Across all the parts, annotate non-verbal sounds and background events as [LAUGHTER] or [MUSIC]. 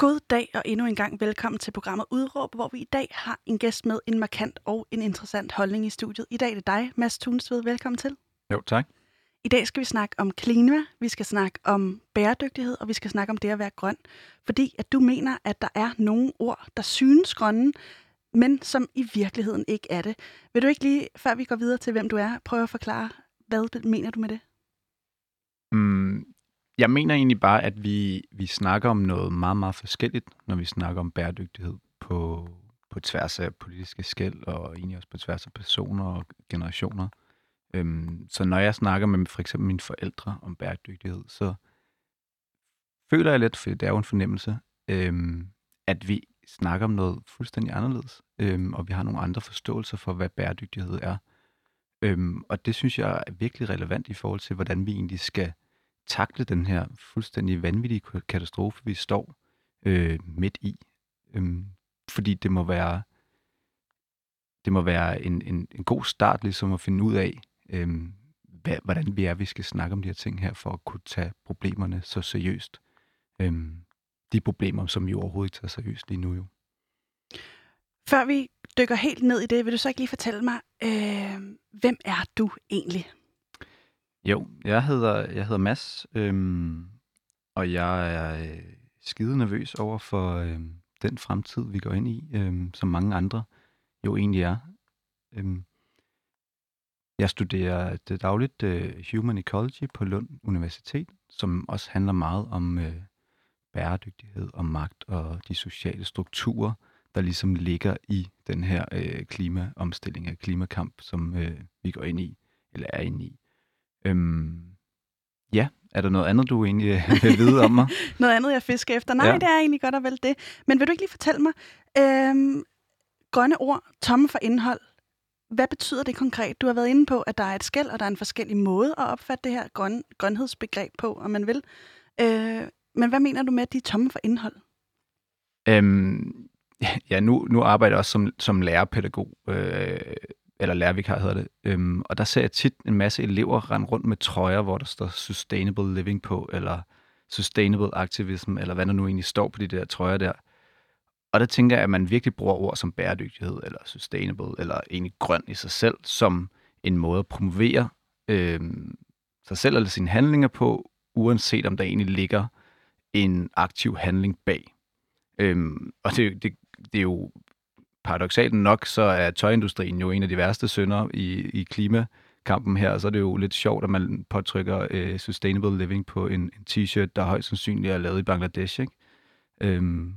God dag og endnu en gang velkommen til programmet Udråb, hvor vi i dag har en gæst med en markant og en interessant holdning i studiet. I dag er det dig, Mads Tunesved. Velkommen til. Jo, tak. I dag skal vi snakke om klima, vi skal snakke om bæredygtighed, og vi skal snakke om det at være grøn. Fordi at du mener, at der er nogle ord, der synes grønne, men som i virkeligheden ikke er det. Vil du ikke lige, før vi går videre til, hvem du er, prøve at forklare, hvad mener du med det? Mm, jeg mener egentlig bare, at vi, vi snakker om noget meget, meget forskelligt, når vi snakker om bæredygtighed på, på tværs af politiske skæld, og egentlig også på tværs af personer og generationer. Øhm, så når jeg snakker med for eksempel mine forældre om bæredygtighed, så føler jeg lidt, for det er jo en fornemmelse, øhm, at vi snakker om noget fuldstændig anderledes, øhm, og vi har nogle andre forståelser for, hvad bæredygtighed er. Øhm, og det synes jeg er virkelig relevant i forhold til, hvordan vi egentlig skal takle den her fuldstændig vanvittige katastrofe, vi står øh, midt i. Øhm, fordi det må være det må være en, en, en god start ligesom at finde ud af, øhm, hvad, hvordan vi er, vi skal snakke om de her ting her, for at kunne tage problemerne så seriøst. Øhm, de problemer, som vi overhovedet ikke tager seriøst lige nu jo. Før vi dykker helt ned i det, vil du så ikke lige fortælle mig, øh, hvem er du egentlig? Jo, jeg hedder, jeg hedder Mads, øhm, og jeg er øh, skide nervøs over for øhm, den fremtid, vi går ind i, øhm, som mange andre jo egentlig er. Øhm, jeg studerer det dagligt øh, Human Ecology på Lund Universitet, som også handler meget om øh, bæredygtighed og magt og de sociale strukturer, der ligesom ligger i den her øh, klimaomstilling og klimakamp, som øh, vi går ind i, eller er inde i. Um, ja, er der noget andet, du egentlig [LAUGHS] vil vide om mig? [LAUGHS] noget andet, jeg fisker efter? Nej, ja. det er egentlig godt og vel det. Men vil du ikke lige fortælle mig, øhm, grønne ord, tomme for indhold, hvad betyder det konkret? Du har været inde på, at der er et skæld, og der er en forskellig måde at opfatte det her grøn, grønhedsbegreb på, om man vil. Øh, men hvad mener du med, at de er tomme for indhold? Øhm, [LAUGHS] ja, nu, nu arbejder jeg også som, som lærerpædagog, øh, eller lærervikar hedder det. Øhm, og der ser jeg tit en masse elever rende rundt med trøjer, hvor der står Sustainable Living på, eller Sustainable Activism, eller hvad der nu egentlig står på de der trøjer der. Og der tænker jeg, at man virkelig bruger ord som bæredygtighed, eller sustainable, eller egentlig grøn i sig selv, som en måde at promovere øh, sig selv eller sine handlinger på, uanset om der egentlig ligger en aktiv handling bag. Øhm, og det, det, det er jo paradoxalt nok, så er tøjindustrien jo en af de værste synder i, i klimakampen her, og så er det jo lidt sjovt, at man påtrykker øh, sustainable living på en, en t-shirt, der højst sandsynligt er lavet i Bangladesh. Ikke? Øhm,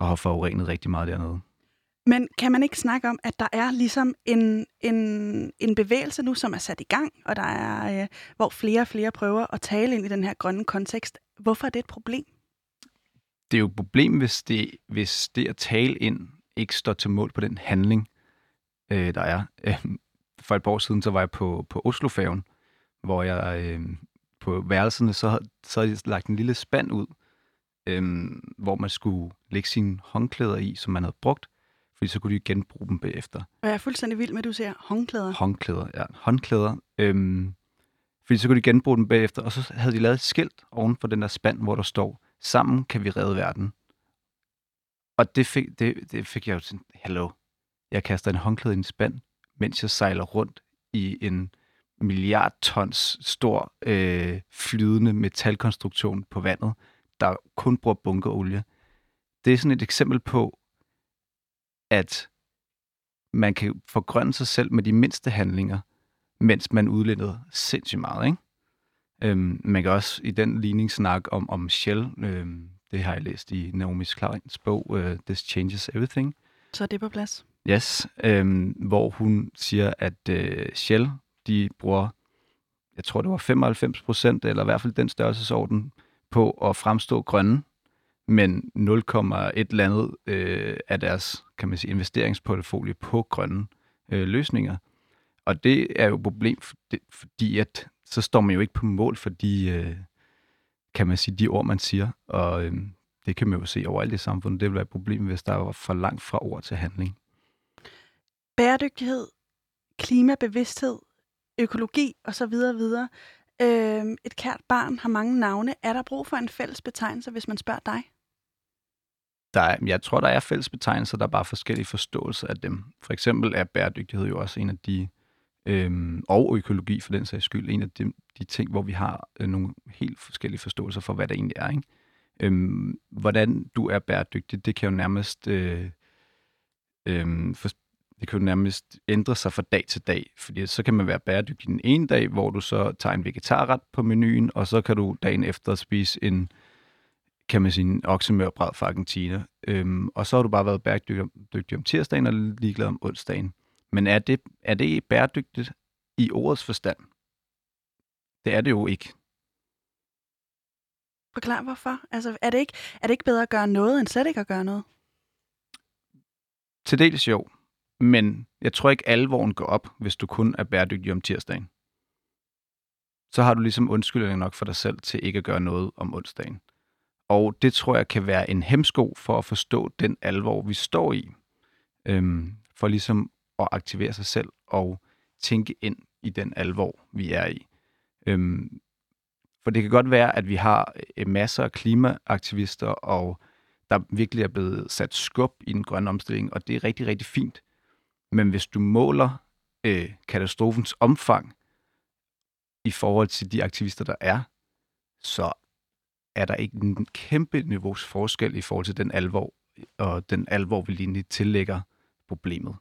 og har forurenet rigtig meget dernede. Men kan man ikke snakke om, at der er ligesom en, en, en bevægelse nu, som er sat i gang, og der er, øh, hvor flere og flere prøver at tale ind i den her grønne kontekst. Hvorfor er det et problem? Det er jo et problem, hvis det, hvis det at tale ind ikke står til mål på den handling, øh, der er. Øh, for et par år siden, så var jeg på, på Oslofærgen, hvor jeg øh, på værelserne, så, så havde jeg lagt en lille spand ud, øhm, hvor man skulle lægge sine håndklæder i, som man havde brugt, fordi så kunne de genbruge dem bagefter. Og jeg er fuldstændig vild med, at du siger håndklæder. Håndklæder, ja. Håndklæder. Øhm, fordi så kunne de genbruge dem bagefter, og så havde de lavet et skilt oven for den der spand, hvor der står, sammen kan vi redde verden. Og det fik, det, det fik jeg jo sådan, hello, jeg kaster en håndklæde i en spand, mens jeg sejler rundt i en milliard tons stor øh, flydende metalkonstruktion på vandet der kun bruger bunkerolie. Det er sådan et eksempel på, at man kan forgrønne sig selv med de mindste handlinger, mens man udleder sindssygt meget. Ikke? Øhm, man kan også i den ligning snakke om, om Shell. Øhm, det har jeg læst i Naomi Kleins bog, uh, This Changes Everything. Så er det på plads. Yes, øhm, hvor hun siger, at øh, Shell, de bruger, jeg tror det var 95 procent, eller i hvert fald den størrelsesorden, på at fremstå grønne, men 0,1 eller andet øh, af deres kan man sige, investeringsportefølje på grønne øh, løsninger. Og det er jo et problem, fordi at så står man jo ikke på mål for de, øh, kan man sige, de ord, man siger. Og øh, det kan man jo se overalt i samfundet. Det vil være et problem, hvis der er for langt fra ord til handling. Bæredygtighed, klimabevidsthed, økologi osv. videre. Øh, et kært barn har mange navne. Er der brug for en fælles betegnelse, hvis man spørger dig? der er, jeg tror, der er fælles betegnelser, der er bare forskellige forståelser af dem. For eksempel er bæredygtighed jo også en af de, øhm, og økologi for den sags skyld, en af de, de ting, hvor vi har øh, nogle helt forskellige forståelser for, hvad det egentlig er. Ikke? Øhm, hvordan du er bæredygtig, det kan jo nærmest øh, øh, for, det kan jo nærmest ændre sig fra dag til dag, fordi så kan man være bæredygtig den ene dag, hvor du så tager en vegetarret på menuen, og så kan du dagen efter spise en, kan man sige, en oksemørbræd fra Argentina. Øhm, og så har du bare været bæredygtig om tirsdagen og ligeglad om onsdagen. Men er det, er det bæredygtigt i ordets forstand? Det er det jo ikke. Forklar hvorfor. Altså, er det, ikke, er det ikke bedre at gøre noget, end slet ikke at gøre noget? Til dels jo. Men jeg tror ikke, alvoren går op, hvis du kun er bæredygtig om tirsdagen. Så har du ligesom undskyldning nok for dig selv til ikke at gøre noget om onsdagen. Og det tror jeg kan være en hemsko for at forstå den alvor, vi står i. Øhm, for ligesom at aktivere sig selv og tænke ind i den alvor, vi er i. Øhm, for det kan godt være, at vi har øh, masser af klimaaktivister, og der virkelig er blevet sat skub i den grønne omstilling, og det er rigtig, rigtig fint. Men hvis du måler øh, katastrofens omfang i forhold til de aktivister, der er, så er der ikke en kæmpe niveaus forskel i forhold til den alvor, og den alvor, vi lige tillægger problemet.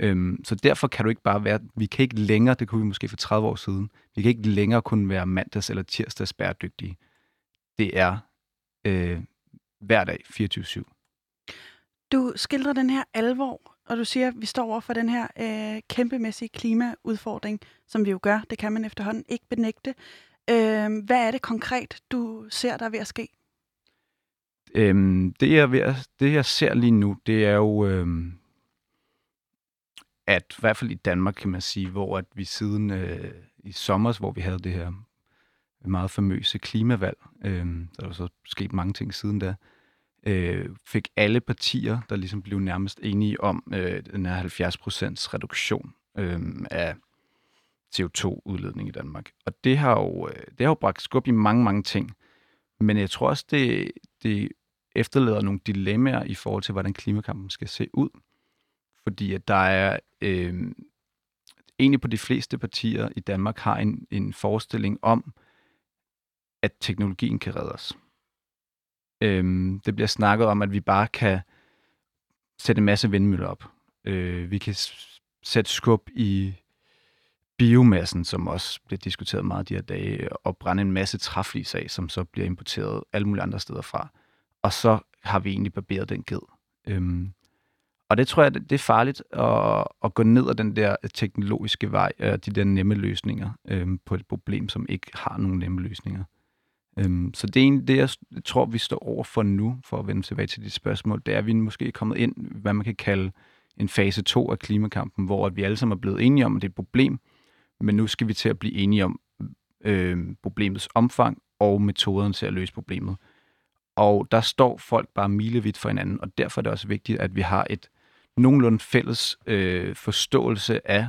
Øhm, så derfor kan du ikke bare være, vi kan ikke længere, det kunne vi måske for 30 år siden, vi kan ikke længere kun være mandags eller tirsdags bæredygtige. Det er øh, hver dag 24-7. Du skildrer den her alvor, og du siger, at vi står over for den her øh, kæmpemæssige klimaudfordring, som vi jo gør. Det kan man efterhånden ikke benægte. Øh, hvad er det konkret, du ser, der er ved at ske? Øhm, det, jeg ved det, jeg ser lige nu, det er jo, øhm, at i hvert fald i Danmark, kan man sige, hvor at vi siden øh, i sommer, hvor vi havde det her meget famøse klimavalg, øh, der er så sket mange ting siden da, øh, fik alle partier, der ligesom blev nærmest enige om øh, den her 70% reduktion øh, af CO2-udledning i Danmark. Og det har jo, øh, det har jo bragt skub i mange, mange ting. Men jeg tror også, det, det efterlader nogle dilemmaer i forhold til, hvordan klimakampen skal se ud. Fordi at der er øh, egentlig på de fleste partier i Danmark har en, en forestilling om, at teknologien kan redde os. Øhm, det bliver snakket om, at vi bare kan sætte en masse vindmøller op. Øh, vi kan sætte skub i biomassen, som også bliver diskuteret meget de her dage, og brænde en masse træflis af, som så bliver importeret alle mulige andre steder fra. Og så har vi egentlig barberet den ged. Øhm, og det tror jeg, det er farligt at, at gå ned ad den der teknologiske vej, de der nemme løsninger øhm, på et problem, som ikke har nogen nemme løsninger. Øhm, så det er egentlig det, jeg tror, vi står over for nu, for at vende tilbage til dit spørgsmål, det er, at vi måske er kommet ind, hvad man kan kalde en fase 2 af klimakampen, hvor at vi alle sammen er blevet enige om, at det er et problem, men nu skal vi til at blive enige om øh, problemets omfang og metoden til at løse problemet. Og der står folk bare milevidt for hinanden, og derfor er det også vigtigt, at vi har et nogenlunde fælles øh, forståelse af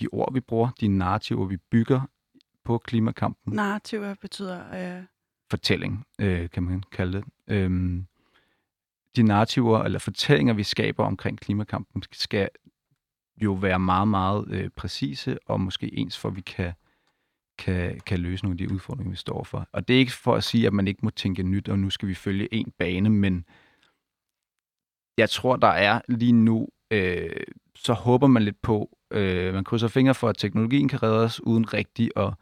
de ord, vi bruger, de narrativer, vi bygger på klimakampen. Narrativer betyder... Øh... Fortælling, øh, kan man kalde det. Øhm, de narrativer eller fortællinger, vi skaber omkring klimakampen, skal jo være meget, meget øh, præcise og måske ens, for at vi kan, kan, kan løse nogle af de udfordringer, vi står for. Og det er ikke for at sige, at man ikke må tænke nyt, og nu skal vi følge en bane, men jeg tror, der er lige nu, øh, så håber man lidt på, øh, man krydser fingre for, at teknologien kan redde os, uden rigtig at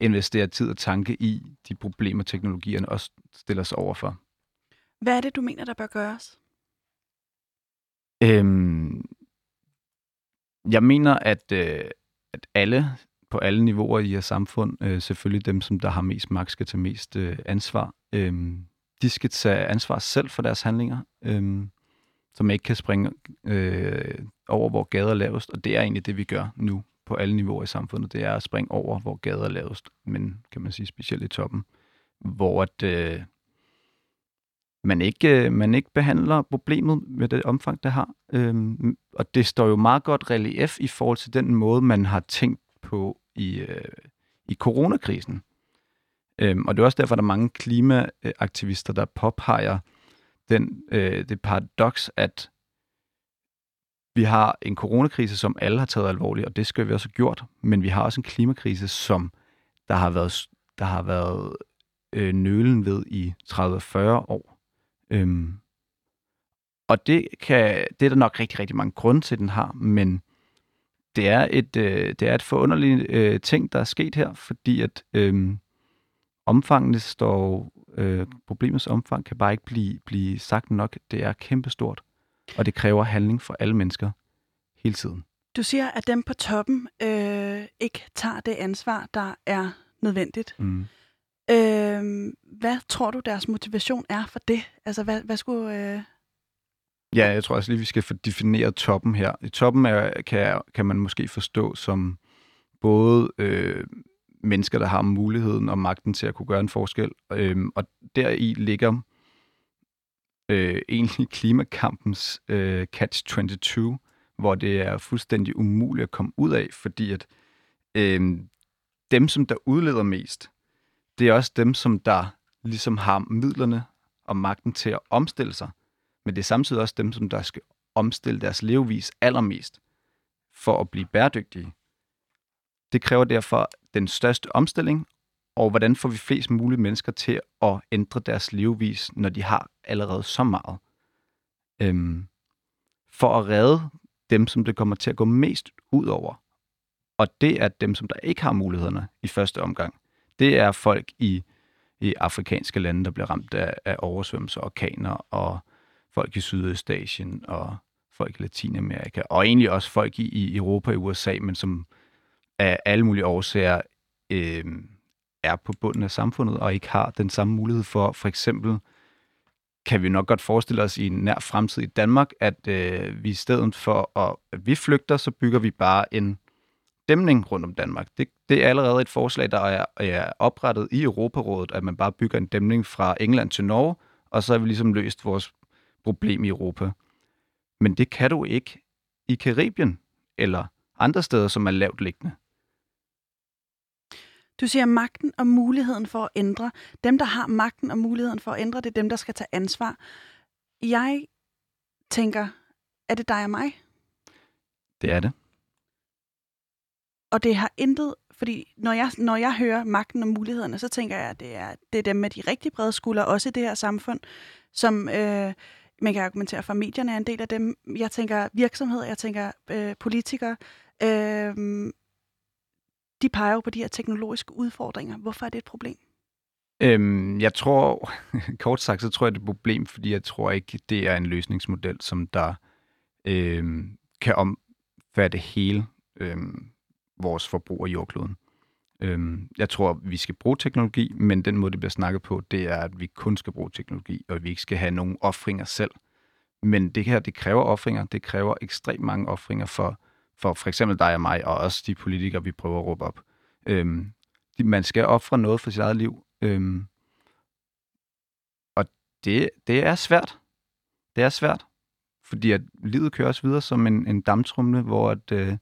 investere tid og tanke i de problemer, teknologierne også stiller sig overfor. Hvad er det, du mener, der bør gøres? Øhm, jeg mener, at, øh, at alle på alle niveauer i her samfund, øh, selvfølgelig dem, som der har mest magt, skal tage mest øh, ansvar. Øh, de skal tage ansvar selv for deres handlinger, øh, som ikke kan springe øh, over, hvor gader er lavest, og det er egentlig det, vi gør nu på alle niveauer i samfundet, det er at springe over, hvor gader er lavest, men kan man sige specielt i toppen, hvor at, øh, man, ikke, øh, man ikke behandler problemet med det omfang, det har. Øhm, og det står jo meget godt relief i forhold til den måde, man har tænkt på i, øh, i coronakrisen. Øhm, og det er også derfor, at der er mange klimaaktivister, der påpeger den, øh, det paradoks, at vi har en coronakrise, som alle har taget alvorligt, og det skal vi også have gjort, men vi har også en klimakrise, som der har været, der har været øh, nølen ved i 30-40 år. Øhm, og det, kan, det er der nok rigtig, rigtig mange grunde til, den har, men det er et, øh, det er et forunderligt øh, ting, der er sket her, fordi at øh, omfangene står, øh, problemets omfang kan bare ikke blive, blive sagt nok. Det er kæmpestort, og det kræver handling for alle mennesker hele tiden. Du siger, at dem på toppen øh, ikke tager det ansvar, der er nødvendigt. Mm. Øh, hvad tror du, deres motivation er for det? Altså, hvad, hvad skulle... Øh... Ja, jeg tror også lige, vi skal få defineret toppen her. Toppen er, kan, kan man måske forstå som både øh, mennesker, der har muligheden og magten til at kunne gøre en forskel, Øhm, og deri ligger øh, egentlig [LAUGHS] klimakampens øh, catch-22, hvor det er fuldstændig umuligt at komme ud af, fordi at øh, dem, som der udleder mest, det er også dem, som der ligesom har midlerne og magten til at omstille sig. Men det er samtidig også dem, som der skal omstille deres levevis allermest for at blive bæredygtige. Det kræver derfor den største omstilling, og hvordan får vi flest mulige mennesker til at ændre deres levevis, når de har allerede så meget. Øhm, for at redde dem, som det kommer til at gå mest ud over. Og det er dem, som der ikke har mulighederne i første omgang det er folk i, i afrikanske lande, der bliver ramt af, af oversvømmelser og orkaner, og folk i Sydøstasien, og folk i Latinamerika, og egentlig også folk i, i Europa og USA, men som af alle mulige årsager øh, er på bunden af samfundet, og ikke har den samme mulighed for, for eksempel, kan vi nok godt forestille os i en nær fremtid i Danmark, at øh, vi i stedet for at, at vi flygter, så bygger vi bare en dæmning rundt om Danmark. Det, det er allerede et forslag, der er, er oprettet i Europarådet, at man bare bygger en dæmning fra England til Norge, og så har vi ligesom løst vores problem i Europa. Men det kan du ikke i Karibien eller andre steder, som er lavt liggende. Du siger magten og muligheden for at ændre. Dem, der har magten og muligheden for at ændre, det er dem, der skal tage ansvar. Jeg tænker, er det dig og mig? Det er det. Og det har intet, fordi når jeg, når jeg hører magten og mulighederne, så tænker jeg, at det er, det er dem med de rigtig brede skuldre, også i det her samfund, som øh, man kan argumentere for, medierne er en del af dem. Jeg tænker virksomheder, jeg tænker øh, politikere. Øh, de peger jo på de her teknologiske udfordringer. Hvorfor er det et problem? Øhm, jeg tror, [LAUGHS] kort sagt, så tror jeg, det er et problem, fordi jeg tror ikke, det er en løsningsmodel, som der øhm, kan omfatte hele øhm, vores forbrug af jordkloden. Øhm, jeg tror, vi skal bruge teknologi, men den måde, det bliver snakket på, det er, at vi kun skal bruge teknologi, og vi ikke skal have nogen offringer selv. Men det her, det kræver offringer. Det kræver ekstremt mange offringer for, for for eksempel dig og mig, og også de politikere, vi prøver at råbe op. Øhm, man skal ofre noget for sit eget liv. Øhm, og det, det er svært. Det er svært. Fordi at livet kører også videre som en, en damtrumle, hvor at, øh,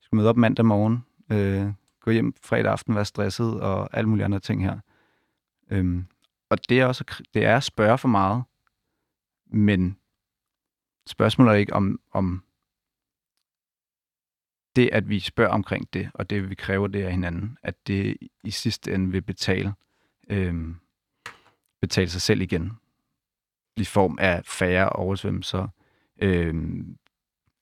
skal møde op mandag morgen, øh, gå hjem fredag aften, være stresset og alle mulige andre ting her. Øhm, og det er også det er at spørge for meget, men spørgsmålet er ikke om, om det, at vi spørger omkring det, og det, vi kræver det af hinanden, at det i sidste ende vil betale, øh, betale sig selv igen i form af færre oversvømmelser, øh,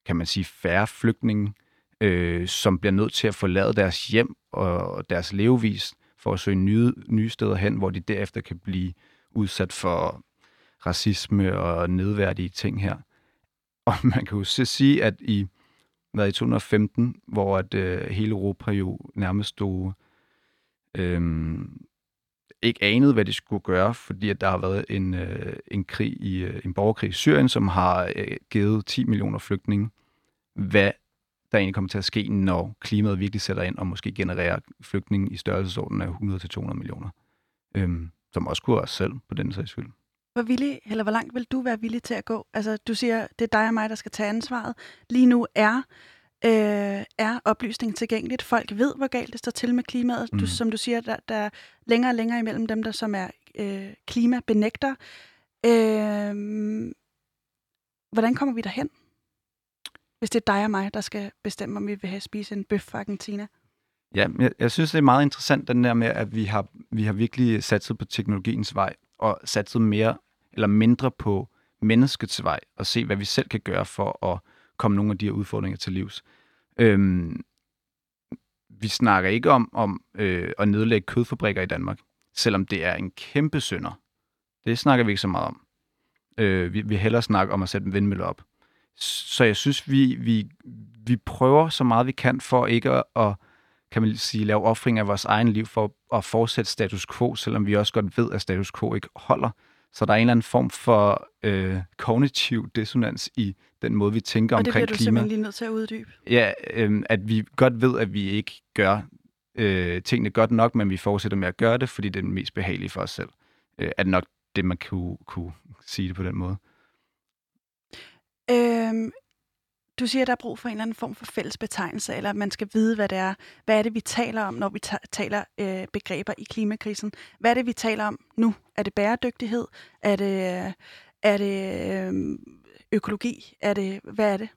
kan man sige færre flygtninge, øh, som bliver nødt til at forlade deres hjem og deres levevis for at søge nye, nye steder hen, hvor de derefter kan blive udsat for racisme og nedværdige ting her. Og man kan jo så sige, at i, været i 2015, hvor at, øh, hele Europa jo nærmest stod øh, ikke anede, hvad de skulle gøre, fordi at der har været en, øh, en krig i øh, en borgerkrig i Syrien, som har øh, givet 10 millioner flygtninge. Hvad der egentlig kommer til at ske, når klimaet virkelig sætter ind og måske genererer flygtninge i størrelsesordenen af 100-200 millioner. Øhm, som også kunne os selv på den sags skyld. Hvor, villig, eller hvor langt vil du være villig til at gå? Altså, du siger, det er dig og mig, der skal tage ansvaret. Lige nu er, øh, er oplysning tilgængeligt. Folk ved, hvor galt det står til med klimaet. Mm. Du, som du siger, der, der er længere og længere imellem dem, der som er øh, klimabenægter. Øh, hvordan kommer vi derhen? Hvis det er dig og mig, der skal bestemme, om vi vil have spise en bøf fra Argentina. Ja, jeg, jeg synes, det er meget interessant, den der med, at vi har, vi har virkelig satset på teknologiens vej, og satset mere eller mindre på menneskets vej, og se, hvad vi selv kan gøre for at komme nogle af de her udfordringer til livs. Øhm, vi snakker ikke om, om øh, at nedlægge kødfabrikker i Danmark, selvom det er en kæmpe synder. Det snakker vi ikke så meget om. Øh, vi vil hellere snakke om at sætte en vindmølle op. Så jeg synes, vi, vi, vi prøver så meget vi kan for ikke at, at kan man sige, lave offring af vores egen liv for at fortsætte status quo, selvom vi også godt ved, at status quo ikke holder. Så der er en eller anden form for øh, kognitiv dissonans i den måde, vi tænker omkring klima. Og det bliver du klima. simpelthen lige nødt til at uddybe. Ja, øh, at vi godt ved, at vi ikke gør øh, tingene godt nok, men vi fortsætter med at gøre det, fordi det er den mest behagelige for os selv. Øh, er det nok det, man kunne, kunne sige det på den måde. Øhm, du siger, at der er brug for en eller anden form for fælles betegnelse, eller man skal vide, hvad det er. Hvad er det, vi taler om, når vi taler øh, begreber i klimakrisen? Hvad er det, vi taler om nu? Er det bæredygtighed? Er det, øh, er det øh, økologi? Er det, hvad er det?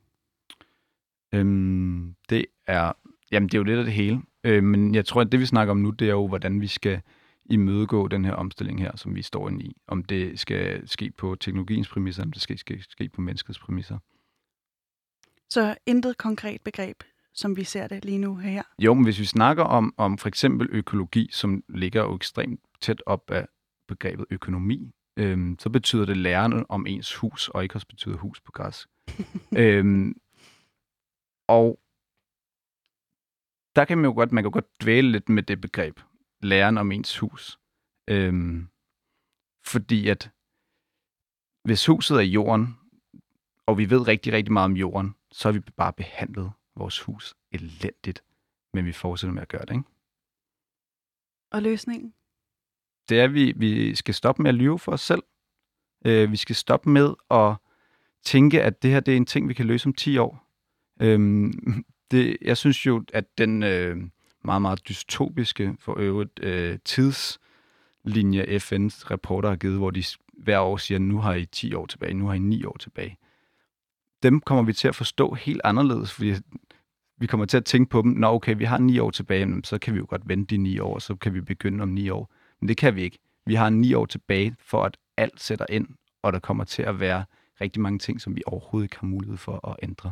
Øhm, det er, jamen det er jo lidt af det hele. Øh, men jeg tror, at det vi snakker om nu, det er jo, hvordan vi skal imødegå den her omstilling her, som vi står inde i. Om det skal ske på teknologiens præmisser, om det skal ske, ske på menneskets præmisser. Så intet konkret begreb, som vi ser det lige nu her? Jo, men hvis vi snakker om, om for eksempel økologi, som ligger jo ekstremt tæt op af begrebet økonomi, øhm, så betyder det læren om ens hus, og ikke også betyder hus på græs. [LAUGHS] øhm, og der kan man jo godt, man kan godt dvæle lidt med det begreb, læren om ens hus. Øhm, fordi at hvis huset er jorden, og vi ved rigtig, rigtig meget om jorden, så har vi bare behandlet vores hus elendigt, men vi fortsætter med at gøre det, ikke? Og løsningen? Det er, at vi, vi skal stoppe med at lyve for os selv. Øh, vi skal stoppe med at tænke, at det her det er en ting, vi kan løse om 10 år. Øh, [LAUGHS] det, jeg synes jo, at den øh, meget, meget dystopiske for øvrigt øh, tidslinje FN's rapporter har givet, hvor de hver år siger, nu har I 10 år tilbage, nu har I 9 år tilbage dem kommer vi til at forstå helt anderledes, fordi vi kommer til at tænke på dem, når okay, vi har ni år tilbage, så kan vi jo godt vente de ni år, så kan vi begynde om ni år. Men det kan vi ikke. Vi har ni år tilbage, for at alt sætter ind, og der kommer til at være rigtig mange ting, som vi overhovedet ikke har mulighed for at ændre.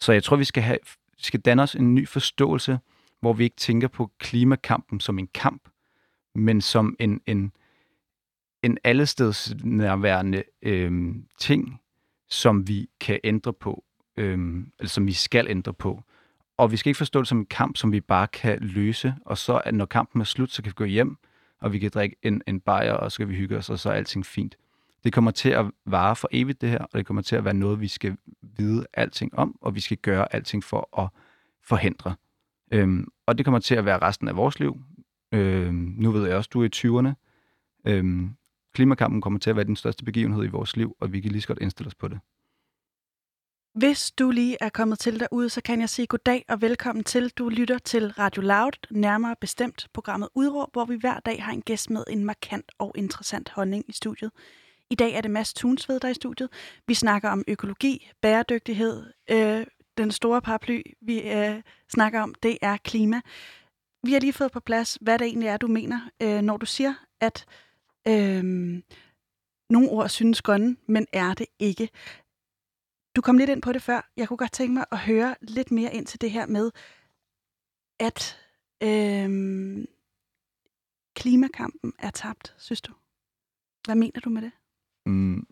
Så jeg tror, vi skal, have, vi skal danne os en ny forståelse, hvor vi ikke tænker på klimakampen som en kamp, men som en, en, en allesteds nærværende øh, ting, som vi kan ændre på, øhm, eller som vi skal ændre på. Og vi skal ikke forstå det som en kamp, som vi bare kan løse, og så at når kampen er slut, så kan vi gå hjem, og vi kan drikke en, en bajer, og så kan vi hygge os, og så er alting fint. Det kommer til at vare for evigt, det her, og det kommer til at være noget, vi skal vide alting om, og vi skal gøre alting for at forhindre. Øhm, og det kommer til at være resten af vores liv. Øhm, nu ved jeg også, du er i 20'erne. Øhm, klimakampen kommer til at være den største begivenhed i vores liv, og vi kan lige så godt indstille os på det. Hvis du lige er kommet til derude, så kan jeg sige goddag og velkommen til. Du lytter til Radio Loud, nærmere bestemt programmet Udråb, hvor vi hver dag har en gæst med en markant og interessant holdning i studiet. I dag er det Mads Tunsved, der er i studiet. Vi snakker om økologi, bæredygtighed. Øh, den store paraply, vi øh, snakker om, det er klima. Vi har lige fået på plads, hvad det egentlig er, du mener, øh, når du siger, at Øhm, nogle ord synes grønne, men er det ikke. Du kom lidt ind på det før. Jeg kunne godt tænke mig at høre lidt mere ind til det her med, at øhm, klimakampen er tabt, synes du? Hvad mener du med det? Mm.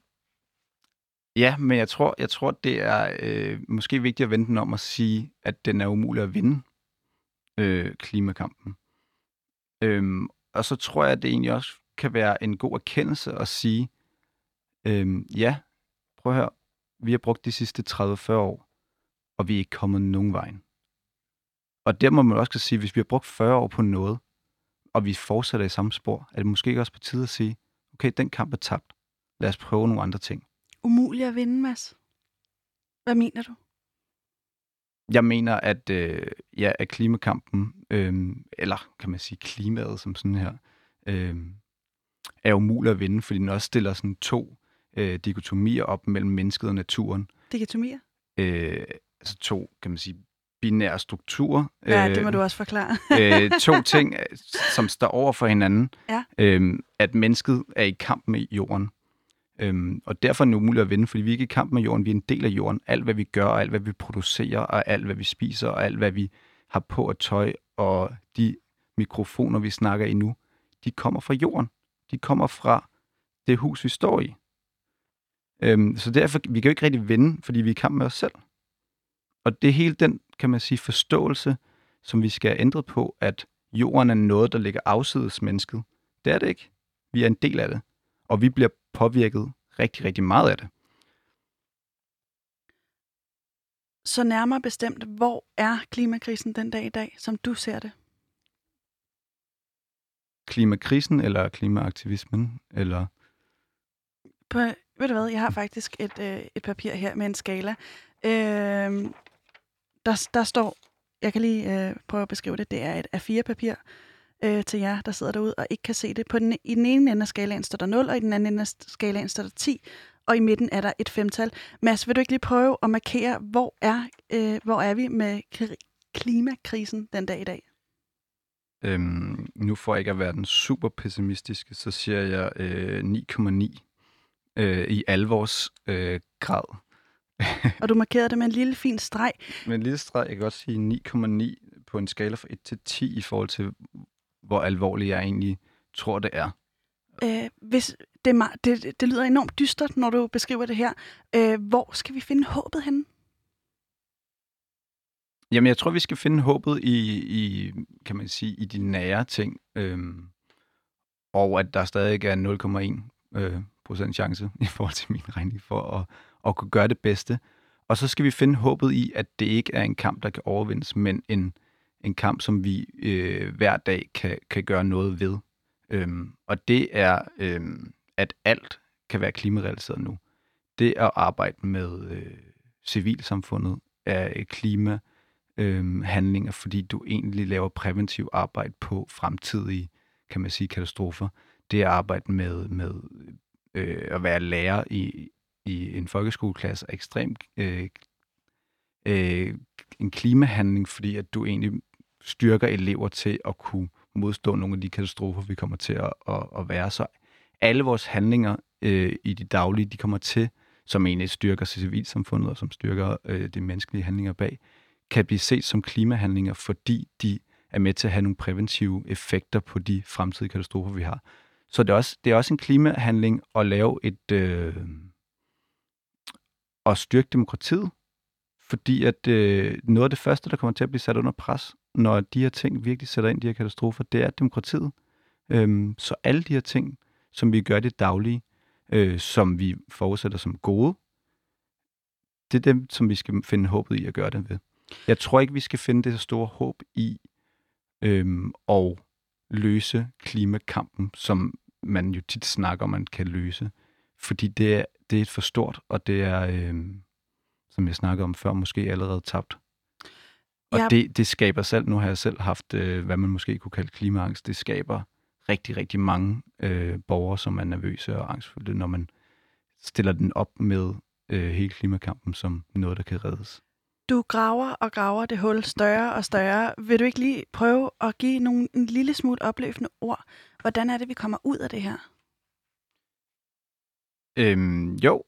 Ja, men jeg tror, jeg tror det er øh, måske vigtigt at vente den om at sige, at den er umulig at vinde, øh, klimakampen. Øhm, og så tror jeg, at det egentlig også kan være en god erkendelse at sige, øhm, ja, prøv høre, vi har brugt de sidste 30-40 år, og vi er ikke kommet nogen vej. Og der må man også sige, hvis vi har brugt 40 år på noget, og vi fortsætter i samme spor, er det måske ikke også på tide at sige, okay, den kamp er tabt. Lad os prøve nogle andre ting. Umuligt at vinde, Mads. Hvad mener du? Jeg mener, at, øh, ja, at klimakampen, øh, eller kan man sige klimaet som sådan her, øh, er umulig at vinde, fordi den også stiller sådan to øh, dikotomier op mellem mennesket og naturen. Dikotomier? Øh, altså to, kan man sige, binære strukturer. Ja, det må du også forklare. øh, [LAUGHS] to ting, øh, som står over for hinanden. Ja. Øh, at mennesket er i kamp med jorden. Øhm, og derfor er det umuligt at vinde, fordi vi er ikke i kamp med jorden, vi er en del af jorden. Alt, hvad vi gør, og alt, hvad vi producerer, og alt, hvad vi spiser, og alt, hvad vi har på at tøj, og de mikrofoner, vi snakker i nu, de kommer fra jorden. De kommer fra det hus, vi står i. Øhm, så derfor, vi kan jo ikke rigtig vinde, fordi vi er i kamp med os selv. Og det er hele den, kan man sige, forståelse, som vi skal have ændret på, at jorden er noget, der ligger afsides mennesket. Det er det ikke. Vi er en del af det. Og vi bliver påvirket rigtig, rigtig meget af det. Så nærmere bestemt, hvor er klimakrisen den dag i dag, som du ser det? Klimakrisen eller klimaaktivismen? Eller... På, ved du hvad, jeg har faktisk et, øh, et papir her med en skala. Øh, der, der står, jeg kan lige øh, prøve at beskrive det, det er et A4-papir øh, til jer, der sidder derude og ikke kan se det. På den, I den ene ende af skalaen står der 0, og i den anden ende af skalaen står der 10, og i midten er der et femtal. Mads, vil du ikke lige prøve at markere, hvor er, øh, hvor er vi med klimakrisen den dag i dag? Øhm, nu får jeg ikke at være den super pessimistiske, så siger jeg øh, 9,9 øh, i alvors øh, grad. og du markerede det med en lille fin streg. Med en lille streg, jeg kan også sige 9,9 på en skala fra 1 til 10 i forhold til, hvor alvorlig jeg egentlig tror, det er. Øh, hvis det, det, det lyder enormt dystert, når du beskriver det her. Øh, hvor skal vi finde håbet henne? Jamen, jeg tror, vi skal finde håbet i, i kan man sige, i de nære ting. Øhm, og at der stadig er 0,1 øh, procent chance [LAUGHS] i forhold til min regning for at, at kunne gøre det bedste. Og så skal vi finde håbet i, at det ikke er en kamp, der kan overvindes, men en, en kamp, som vi øh, hver dag kan, kan gøre noget ved. Øhm, og det er, øhm, at alt kan være klimarelateret nu. Det at arbejde med øh, civilsamfundet er klima øh, Øhm, handlinger, fordi du egentlig laver præventiv arbejde på fremtidige, kan man sige, katastrofer. Det er at arbejde med, med øh, at være lærer i, i en folkeskoleklasse er ekstremt øh, øh, en klimahandling, fordi at du egentlig styrker elever til at kunne modstå nogle af de katastrofer, vi kommer til at, at, at være. Så alle vores handlinger øh, i de daglige, de kommer til, som egentlig styrker civilsamfundet og som styrker øh, de menneskelige handlinger bag, kan blive set som klimahandlinger, fordi de er med til at have nogle præventive effekter på de fremtidige katastrofer, vi har. Så det er også, det er også en klimahandling at lave et... Øh, at styrke demokratiet, fordi at øh, noget af det første, der kommer til at blive sat under pres, når de her ting virkelig sætter ind, de her katastrofer, det er demokratiet. Øhm, så alle de her ting, som vi gør det daglige, øh, som vi forudsætter som gode, det er dem, som vi skal finde håbet i at gøre det ved. Jeg tror ikke, vi skal finde det store håb i øhm, at løse klimakampen, som man jo tit snakker om, man kan løse. Fordi det er, det er for stort, og det er, øhm, som jeg snakkede om før, måske allerede tabt. Og ja. det, det skaber selv, nu har jeg selv haft, øh, hvad man måske kunne kalde klimaangst, det skaber rigtig, rigtig mange øh, borgere, som er nervøse og angstfulde, når man stiller den op med øh, hele klimakampen som noget, der kan reddes. Du graver og graver det hul større og større. Vil du ikke lige prøve at give nogle, en lille smule opløftende ord? Hvordan er det, vi kommer ud af det her? Øhm, jo,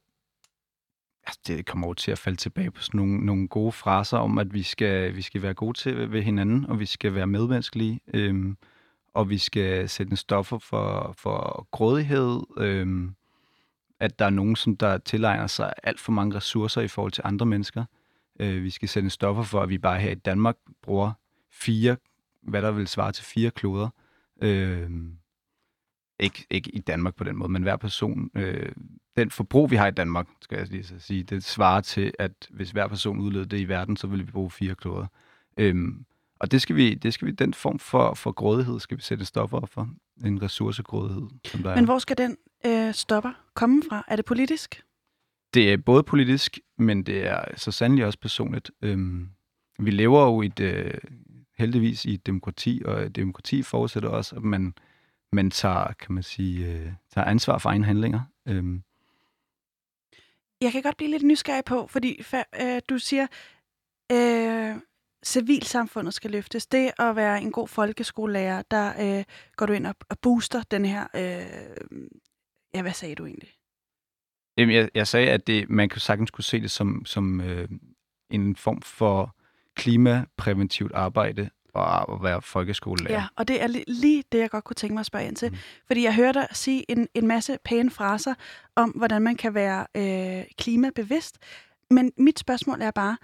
altså, det kommer jo til at falde tilbage på sådan nogle, nogle gode fraser om, at vi skal, vi skal være gode til ved hinanden, og vi skal være medmenneskelige, øhm, og vi skal sætte en stoffer for, for grådighed, øhm, at der er nogen, som der tilegner sig alt for mange ressourcer i forhold til andre mennesker. Øh, vi skal sætte en stoffer for, at vi bare her i Danmark bruger fire, hvad der vil svare til fire kloder. Øh, ikke, ikke i Danmark på den måde, men hver person, øh, den forbrug, vi har i Danmark, skal jeg lige så sige, det svarer til, at hvis hver person udleder det i verden, så vil vi bruge fire kloder. Øhm, og det skal vi, det skal vi, den form for, for grådighed skal vi sætte stopper for. En ressourcegrådighed, som der Men hvor skal den øh, stopper komme fra? Er det politisk? Det er både politisk, men det er så sandelig også personligt. Øhm, vi lever jo i et, øh, heldigvis i et demokrati, og demokrati forudsætter også, at man man tager, kan man sige, øh, tager ansvar for egne handlinger. Øhm, Jeg kan godt blive lidt nysgerrig på, fordi øh, du siger, øh, civilsamfundet skal løftes. Det at være en god folkeskolelærer, der øh, går du ind og, og booster den her... Øh, ja, hvad sagde du egentlig? Jamen, jeg, jeg sagde, at det, man kan sagtens kunne se det som, som øh, en form for klimapræventivt arbejde og at være folkeskolelærer. Ja, og det er lige det, jeg godt kunne tænke mig at spørge ind til. Mm. Fordi jeg hørte dig sige en, en masse pæne fraser om, hvordan man kan være øh, klimabevidst. Men mit spørgsmål er bare,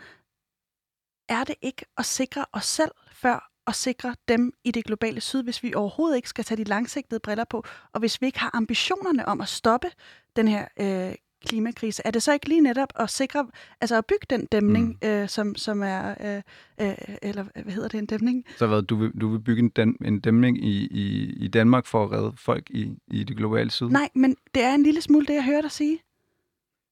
er det ikke at sikre os selv før at sikre dem i det globale syd, hvis vi overhovedet ikke skal tage de langsigtede briller på, og hvis vi ikke har ambitionerne om at stoppe den her øh, klimakrise. Er det så ikke lige netop at sikre, altså at bygge den dæmning, mm. øh, som, som er, øh, øh, eller hvad hedder det, en dæmning? Så hvad, du vil, du vil bygge en, dæm, en dæmning i, i, i Danmark for at redde folk i, i det globale syd? Nej, men det er en lille smule det, jeg hører dig sige.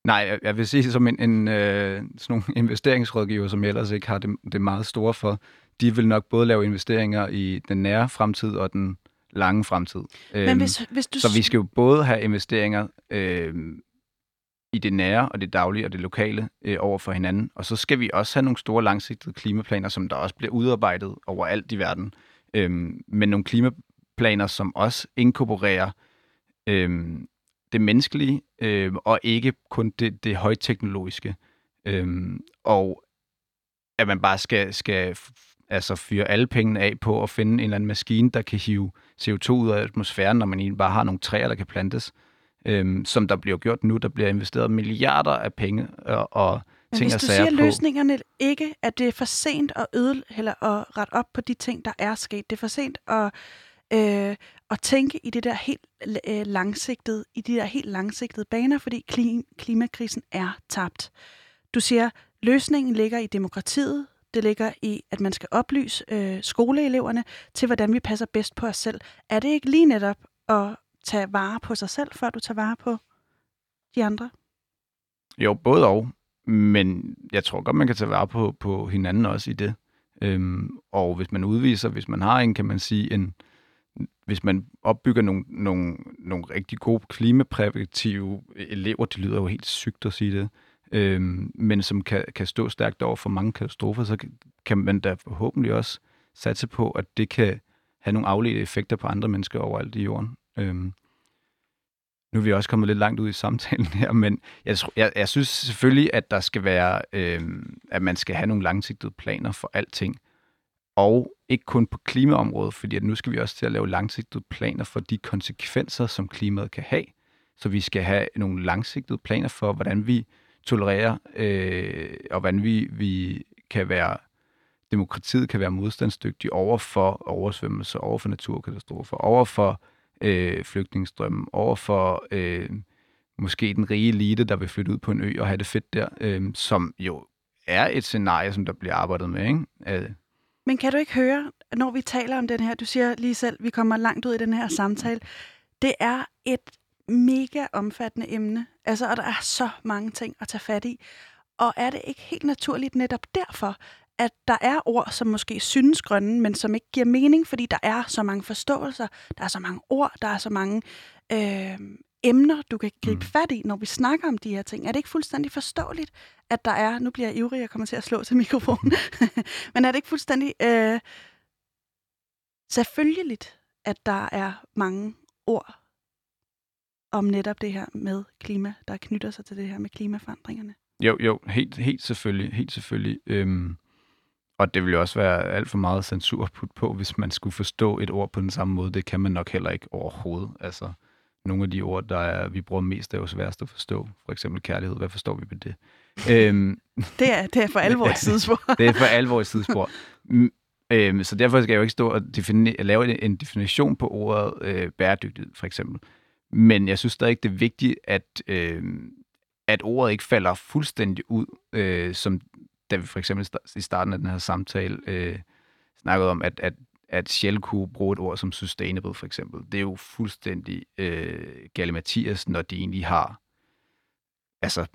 Nej, jeg, jeg vil sige som en, en øh, sådan nogle [LAUGHS] investeringsrådgiver, som jeg ellers ikke har det, det meget store for, de vil nok både lave investeringer i den nære fremtid og den lange fremtid. Men øhm, hvis, hvis du... Så vi skal jo både have investeringer øh, i det nære og det daglige og det lokale øh, over for hinanden. Og så skal vi også have nogle store langsigtede klimaplaner, som der også bliver udarbejdet overalt i verden. Øhm, men nogle klimaplaner, som også inkorporerer øhm, det menneskelige øhm, og ikke kun det, det højteknologiske. Øhm, og at man bare skal, skal altså fyre alle pengene af på at finde en eller anden maskine, der kan hive CO2 ud af atmosfæren, når man egentlig bare har nogle træer, der kan plantes øhm, som der bliver gjort nu. Der bliver investeret milliarder af penge og, og Men ting hvis du siger på. løsningerne ikke, at det er for sent at øde eller at rette op på de ting, der er sket. Det er for sent at, øh, at tænke i det der helt øh, langsigtede, i de der helt langsigtede baner, fordi klim, klimakrisen er tabt. Du siger, løsningen ligger i demokratiet, det ligger i, at man skal oplyse øh, skoleeleverne til, hvordan vi passer bedst på os selv. Er det ikke lige netop at tage vare på sig selv, før du tager vare på de andre? Jo, både og. Men jeg tror godt, man kan tage vare på, på hinanden også i det. Øhm, og hvis man udviser, hvis man har en, kan man sige, en, hvis man opbygger nogle, nogle, nogle rigtig gode klimapræventive elever, det lyder jo helt sygt at sige det, øhm, men som kan, kan stå stærkt over for mange katastrofer, så kan man da forhåbentlig også satse på, at det kan have nogle afledte effekter på andre mennesker overalt i jorden. Øhm, nu er vi også kommet lidt langt ud i samtalen her, men jeg, jeg, jeg synes selvfølgelig, at der skal være, øhm, at man skal have nogle langsigtede planer for alting. Og ikke kun på klimaområdet, fordi at nu skal vi også til at lave langsigtede planer for de konsekvenser, som klimaet kan have. Så vi skal have nogle langsigtede planer for, hvordan vi tolererer, øh, og hvordan vi, vi kan være demokratiet kan være modstandsdygtig over for oversvømmelser, over for naturkatastrofer, over for øh, flygtningestrømmen, over for øh, måske den rige elite, der vil flytte ud på en ø og have det fedt der, øh, som jo er et scenarie, som der bliver arbejdet med. Ikke? Øh. Men kan du ikke høre, når vi taler om den her, du siger lige selv, vi kommer langt ud i den her samtale, det er et mega omfattende emne, altså, og der er så mange ting at tage fat i. Og er det ikke helt naturligt netop derfor, at der er ord, som måske synes grønne, men som ikke giver mening, fordi der er så mange forståelser, der er så mange ord, der er så mange øh, emner, du kan gribe mm. fat i, når vi snakker om de her ting. Er det ikke fuldstændig forståeligt, at der er, nu bliver jeg ivrig, jeg kommer til at slå til mikrofonen, [LAUGHS] men er det ikke fuldstændig øh, selvfølgeligt, at der er mange ord om netop det her med klima, der knytter sig til det her med klimaforandringerne? Jo, jo, helt, helt selvfølgelig, helt selvfølgelig. Øhm, og det ville jo også være alt for meget censur put på, hvis man skulle forstå et ord på den samme måde. Det kan man nok heller ikke overhovedet. Altså, nogle af de ord, der er, vi bruger mest, er jo sværest at forstå. For eksempel kærlighed. Hvad forstår vi med det? [LAUGHS] øhm, det, er, det er for alvor et [LAUGHS] sidespor. [LAUGHS] det er for alvor et sidespor. øhm, så derfor skal jeg jo ikke stå og defini- lave en definition på ordet øh, bæredygtighed, for eksempel. Men jeg synes stadig, det er vigtigt, at, øh, at ordet ikke falder fuldstændig ud, øh, som da vi for eksempel i starten af den her samtale øh, snakkede om, at, at, at Shell kunne bruge et ord som sustainable for eksempel. Det er jo fuldstændig øh, galimatias, når de egentlig har altså,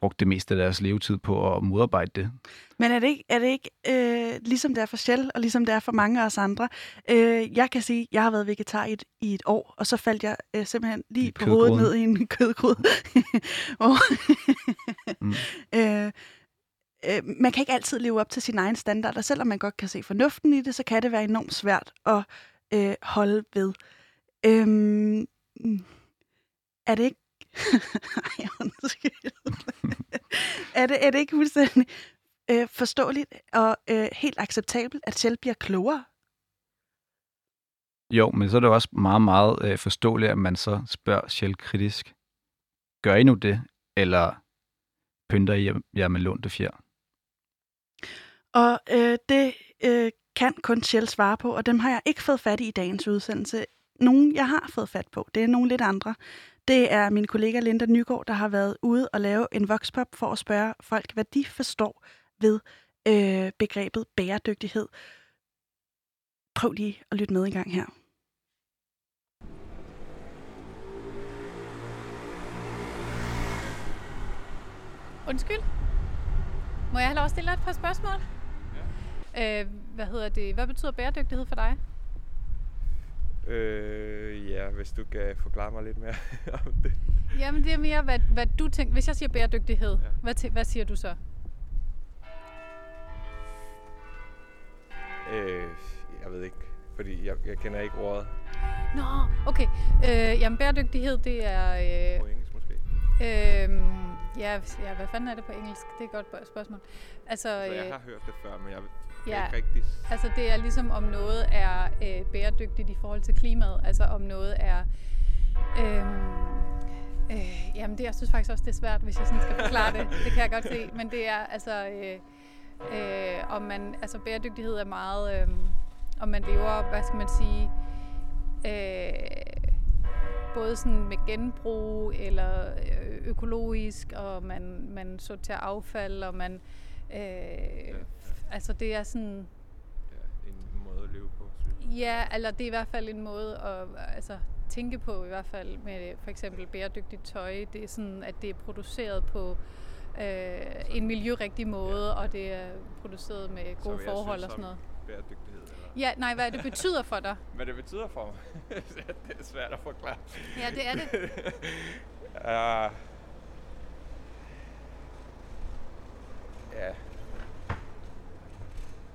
brugt det meste af deres levetid på at modarbejde det. Men er det ikke, er det ikke øh, ligesom det er for Shell, og ligesom det er for mange af os andre? Øh, jeg kan sige, at jeg har været vegetar i et, i et år, og så faldt jeg øh, simpelthen lige på hovedet ned i en [LAUGHS] kødgrud. [LAUGHS] [LAUGHS] øh, man kan ikke altid leve op til sin egen standard, og selvom man godt kan se fornuften i det, så kan det være enormt svært at øh, holde ved. Øhm, er det ikke... Ej, er, det, er det ikke fuldstændig øh, forståeligt og øh, helt acceptabelt, at selv bliver klogere? Jo, men så er det også meget, meget øh, forståeligt, at man så spørger selv kritisk. Gør I nu det, eller pynter I jer med lånte fjer? Og øh, det øh, kan kun Shell svare på, og dem har jeg ikke fået fat i i dagens udsendelse. Nogle, jeg har fået fat på, det er nogle lidt andre. Det er min kollega Linda Nygaard, der har været ude og lave en voxpop for at spørge folk, hvad de forstår ved øh, begrebet bæredygtighed. Prøv lige at lytte med en gang her. Undskyld. Må jeg have lov at stille dig et par spørgsmål? Ja. Øh, hvad hedder det? Hvad betyder bæredygtighed for dig? Øh, ja, hvis du kan forklare mig lidt mere [LAUGHS] om det. Jamen, det er mere, hvad, hvad du tænker. Hvis jeg siger bæredygtighed, ja. hvad, hvad siger du så? Øh, jeg ved ikke, fordi jeg, jeg kender ikke ordet. Nå, okay. Øh, jamen, bæredygtighed, det er... Øh, på engelsk måske? Øh, ja, ja, hvad fanden er det på engelsk? Det er et godt spørgsmål. Altså, så jeg øh, har hørt det før, men jeg, ja, ikke rigtig... Altså, det er ligesom, om noget er øh, bæredygtigt i forhold til klimaet. Altså, om noget er... Øh, øh, jamen, det, jeg synes faktisk også, det er svært, hvis jeg sådan skal forklare det. Det kan jeg godt se. Men det er altså... Øh, øh, om man... Altså, bæredygtighed er meget... Øh, om man lever, hvad skal man sige... Øh, både sådan med genbrug eller øh, økologisk, og man, man sorterer affald, og man... Øh. Altså det er sådan... Ja, en måde at leve på. Ja, eller det er i hvert fald en måde at altså, tænke på, i hvert fald med for eksempel bæredygtigt tøj. Det er sådan, at det er produceret på øh, en miljørigtig måde, ja. og det er produceret med gode forhold og sådan noget. Bæredygtighed Ja, nej, hvad det betyder for dig. [LAUGHS] hvad det betyder for mig? [LAUGHS] det er svært at forklare. Ja, det er det. [LAUGHS] ja. Ja.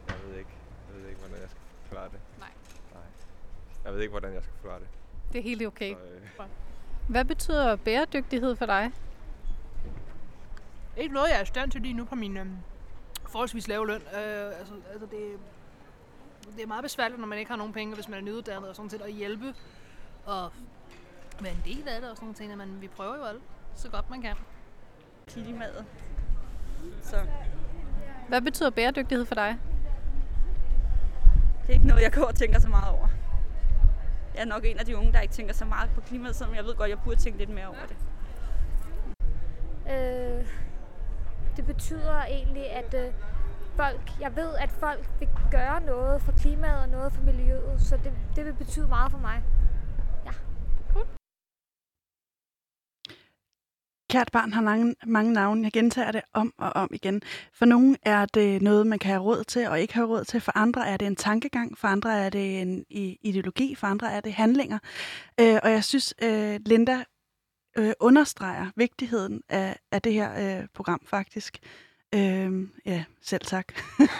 Jeg ved ikke. Jeg ved ikke, hvordan jeg skal forklare det. Nej. Nej. Jeg ved ikke, hvordan jeg skal forklare det. Det er helt okay. Så, øh... Hvad betyder bæredygtighed for dig? Ikke noget, jeg er i stand til lige nu på min øh, forholdsvis lave løn. Øh, altså, altså det, det er meget besværligt, når man ikke har nogen penge, hvis man er nyuddannet og sådan set, at hjælpe og være en del af det og sådan nogle ting. Men vi prøver jo alt, så godt man kan. Klimaet. Så. Hvad betyder bæredygtighed for dig? Det er ikke noget, jeg går og tænker så meget over. Jeg er nok en af de unge, der ikke tænker så meget på klimaet, selvom jeg ved godt, jeg burde tænke lidt mere over det. Øh, det betyder egentlig, at øh, folk, jeg ved, at folk vil gøre noget for klimaet og noget for miljøet, så det, det vil betyde meget for mig. Ja. Cool. Kært barn har mange, mange navne. Jeg gentager det om og om igen. For nogle er det noget, man kan have råd til og ikke have råd til. For andre er det en tankegang. For andre er det en ideologi. For andre er det handlinger. Øh, og jeg synes, øh, Linda øh, understreger vigtigheden af, af det her øh, program faktisk. Øh, ja, selv tak.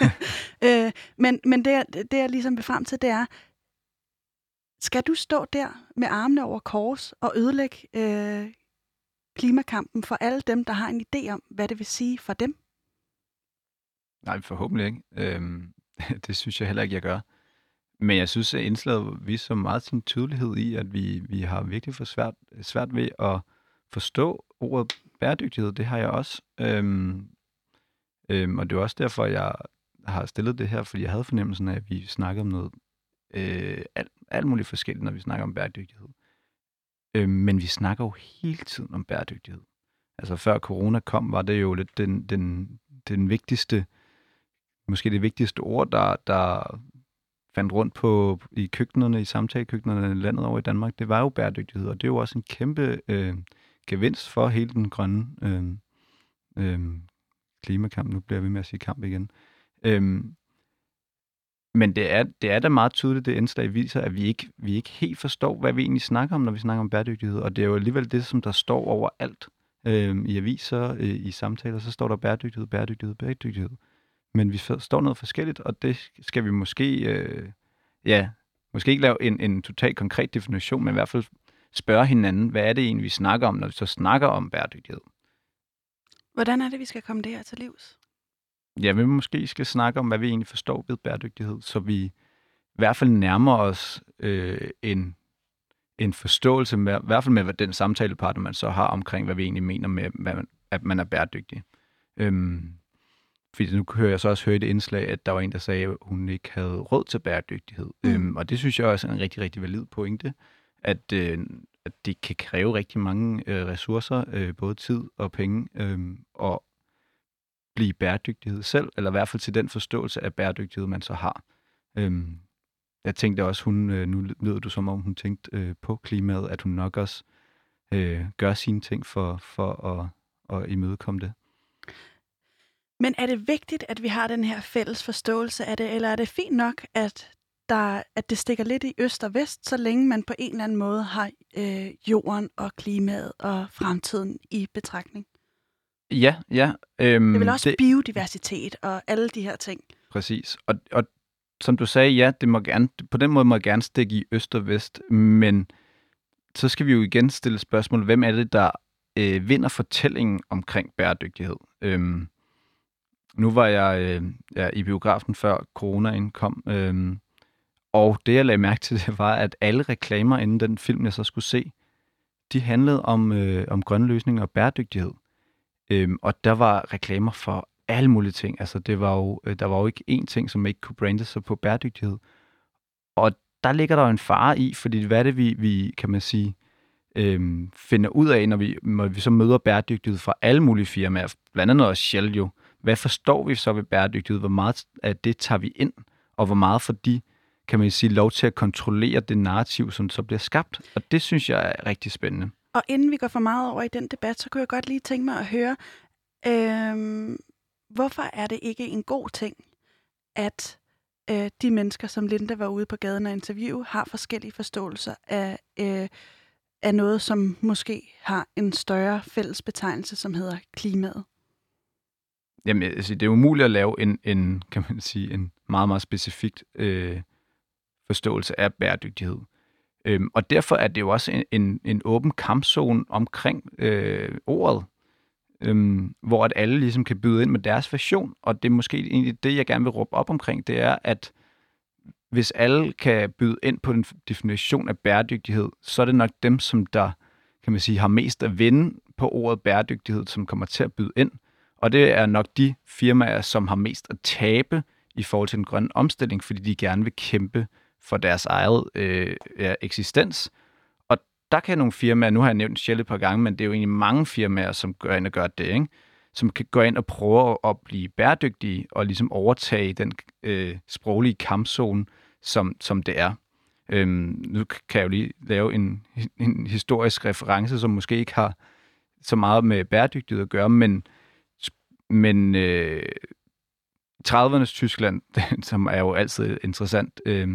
[LAUGHS] øh, men men det, det, jeg ligesom vil frem til, det er, skal du stå der med armene over kors og ødelægge øh, klimakampen for alle dem, der har en idé om, hvad det vil sige for dem? Nej, forhåbentlig ikke. Øhm, [LAUGHS] det synes jeg heller ikke, jeg gør. Men jeg synes, at indslaget viser meget sin tydelighed i, at vi, vi har virkelig for svært, svært ved at forstå ordet bæredygtighed. Det har jeg også. Øhm, Øhm, og det er også derfor, jeg har stillet det her, fordi jeg havde fornemmelsen af, at vi snakkede om noget øh, alt, alt muligt forskelligt, når vi snakker om bæredygtighed. Øh, men vi snakker jo hele tiden om bæredygtighed. Altså før corona kom, var det jo lidt den, den, den vigtigste, måske det vigtigste ord, der, der fandt rundt på i køkkenerne, i samtalekøkkenerne landet over i Danmark, det var jo bæredygtighed, og det er jo også en kæmpe øh, gevinst for hele den grønne øh, øh, klimakamp. Nu bliver vi med at sige kamp igen. Øh, men det er, det er da meget tydeligt, det indslag viser, at vi ikke, vi ikke helt forstår, hvad vi egentlig snakker om, når vi snakker om bæredygtighed. Og det er jo alligevel det, som der står over alt. øh, i aviser, øh, i samtaler, så står der bæredygtighed, bæredygtighed, bæredygtighed. Men vi står noget forskelligt, og det skal vi måske, øh, ja, måske ikke lave en, en total konkret definition, men i hvert fald spørge hinanden, hvad er det egentlig, vi snakker om, når vi så snakker om bæredygtighed. Hvordan er det, vi skal komme det her til livs? Ja, vi måske skal snakke om, hvad vi egentlig forstår ved bæredygtighed, så vi i hvert fald nærmer os øh, en, en forståelse, med, i hvert fald med hvad den samtalepartner, man så har omkring, hvad vi egentlig mener med, hvad man, at man er bæredygtig. Øhm, fordi nu hører jeg så også høre det indslag, at der var en, der sagde, at hun ikke havde råd til bæredygtighed. Mm. Øhm, og det synes jeg også er en rigtig, rigtig valid pointe, at, øh, at det kan kræve rigtig mange øh, ressourcer, øh, både tid og penge, øh, og blive bæredygtighed selv, eller i hvert fald til den forståelse af bæredygtighed, man så har. Øhm, jeg tænkte også, hun, øh, nu lyder du som om, hun tænkte øh, på klimaet, at hun nok også øh, gør sine ting for, for at, at imødekomme det. Men er det vigtigt, at vi har den her fælles forståelse af det, eller er det fint nok, at, der, at det stikker lidt i øst og vest, så længe man på en eller anden måde har øh, jorden og klimaet og fremtiden i betragtning? Ja, ja. Øhm, det er vel også det, biodiversitet og alle de her ting. Præcis. Og, og som du sagde, ja, det må gerne, på den måde må jeg gerne stikke i øst og vest, men så skal vi jo igen stille spørgsmål, hvem er det, der øh, vinder fortællingen omkring bæredygtighed? Øhm, nu var jeg øh, ja, i biografen før coronaen kom, øh, og det jeg lagde mærke til, [LAUGHS] det var, at alle reklamer inden den film, jeg så skulle se, de handlede om, øh, om grønne løsninger og bæredygtighed. Øhm, og der var reklamer for alle mulige ting. Altså, det var jo, øh, der var jo ikke én ting, som ikke kunne brande sig på bæredygtighed. Og der ligger der jo en fare i, fordi hvad er det, vi, vi kan man sige, øhm, finder ud af, når vi, når vi så møder bæredygtighed fra alle mulige firmaer, blandt andet også Shell jo. Hvad forstår vi så ved bæredygtighed? Hvor meget af det tager vi ind? Og hvor meget for de, kan man sige, lov til at kontrollere det narrativ, som så bliver skabt? Og det synes jeg er rigtig spændende. Og inden vi går for meget over i den debat, så kunne jeg godt lige tænke mig at høre, øh, hvorfor er det ikke en god ting, at øh, de mennesker, som Linda var ude på gaden og interviewe, har forskellige forståelser af, øh, af noget, som måske har en større fælles betegnelse, som hedder klimaet? Jamen, altså, det er umuligt at lave en, en kan man sige, en meget, meget specifik øh, forståelse af bæredygtighed. Øhm, og derfor er det jo også en, en, en åben kampzone omkring øh, ordet, øhm, hvor at alle ligesom kan byde ind med deres version. Og det er måske egentlig det, jeg gerne vil råbe op omkring, det er, at hvis alle kan byde ind på en definition af bæredygtighed, så er det nok dem, som der kan man sige, har mest at vinde på ordet bæredygtighed, som kommer til at byde ind. Og det er nok de firmaer, som har mest at tabe i forhold til den grønne omstilling, fordi de gerne vil kæmpe for deres eget øh, ja, eksistens. Og der kan nogle firmaer, nu har jeg nævnt Shell et par gange, men det er jo egentlig mange firmaer, som går ind og gør det, ikke? som kan gå ind og prøve at blive bæredygtige og ligesom overtage den øh, sproglige kampzone, som, som det er. Øhm, nu kan jeg jo lige lave en, en historisk reference, som måske ikke har så meget med bæredygtighed at gøre, men, men øh, 30'ernes Tyskland, [LAUGHS] som er jo altid interessant, øh,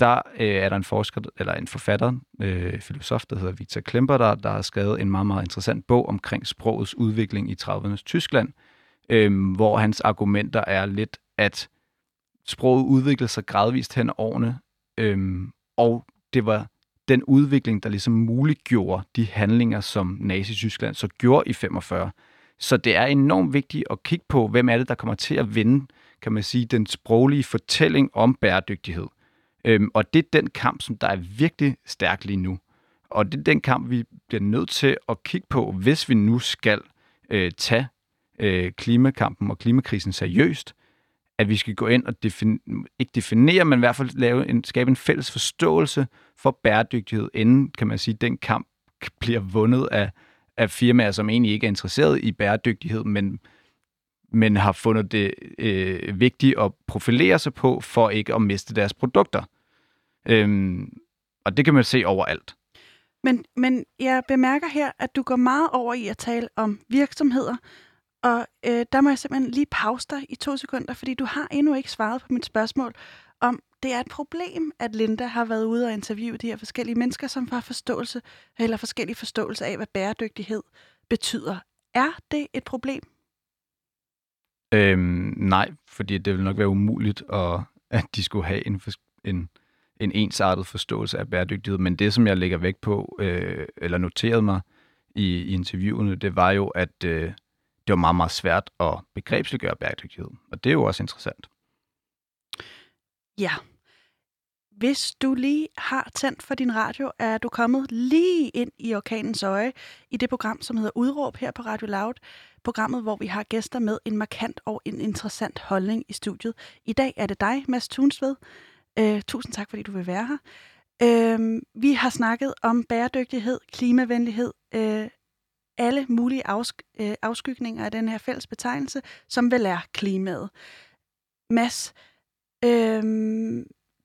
der øh, er der en forsker, eller en forfatter, øh, filosof, der hedder Victor Klemper, der, der har skrevet en meget, meget interessant bog omkring sprogets udvikling i 30'ernes Tyskland, øh, hvor hans argumenter er lidt, at sproget udviklede sig gradvist hen årene, øh, og det var den udvikling, der ligesom muliggjorde de handlinger, som Nazi-Tyskland så gjorde i 45. Så det er enormt vigtigt at kigge på, hvem er det, der kommer til at vinde, kan man sige, den sproglige fortælling om bæredygtighed. Øhm, og det er den kamp, som der er virkelig stærk lige nu. Og det er den kamp, vi bliver nødt til at kigge på, hvis vi nu skal øh, tage øh, klimakampen og klimakrisen seriøst, at vi skal gå ind og defin- ikke definere, men i hvert fald lave en, skabe en fælles forståelse for bæredygtighed, inden, kan man sige, den kamp bliver vundet af, af firmaer, som egentlig ikke er interesseret i bæredygtighed, men, men har fundet det øh, vigtigt at profilere sig på, for ikke at miste deres produkter. Øhm, og det kan man se overalt. Men, men jeg bemærker her, at du går meget over i at tale om virksomheder, og øh, der må jeg simpelthen lige pause dig i to sekunder, fordi du har endnu ikke svaret på mit spørgsmål om, det er et problem, at Linda har været ude og interviewe de her forskellige mennesker, som har forståelse, eller forskellige forståelse af, hvad bæredygtighed betyder. Er det et problem? Øhm, nej, fordi det ville nok være umuligt, at, at de skulle have en, en, en ensartet forståelse af bæredygtighed. Men det, som jeg lægger vægt på, øh, eller noterede mig i, i interviewene, det var jo, at øh, det var meget, meget svært at begrebsliggøre bæredygtighed. Og det er jo også interessant. Ja. Hvis du lige har tændt for din radio, er du kommet lige ind i orkanens øje i det program, som hedder Udråb her på Radio Loud. Programmet, hvor vi har gæster med en markant og en interessant holdning i studiet. I dag er det dig, Mads Tunsved. Uh, øh, tusind tak, fordi du vil være her. Uh, vi har snakket om bæredygtighed, klimavenlighed, uh, alle mulige afsk- uh, afskygninger af den her fælles betegnelse, som vel er klimaet. Mads, uh,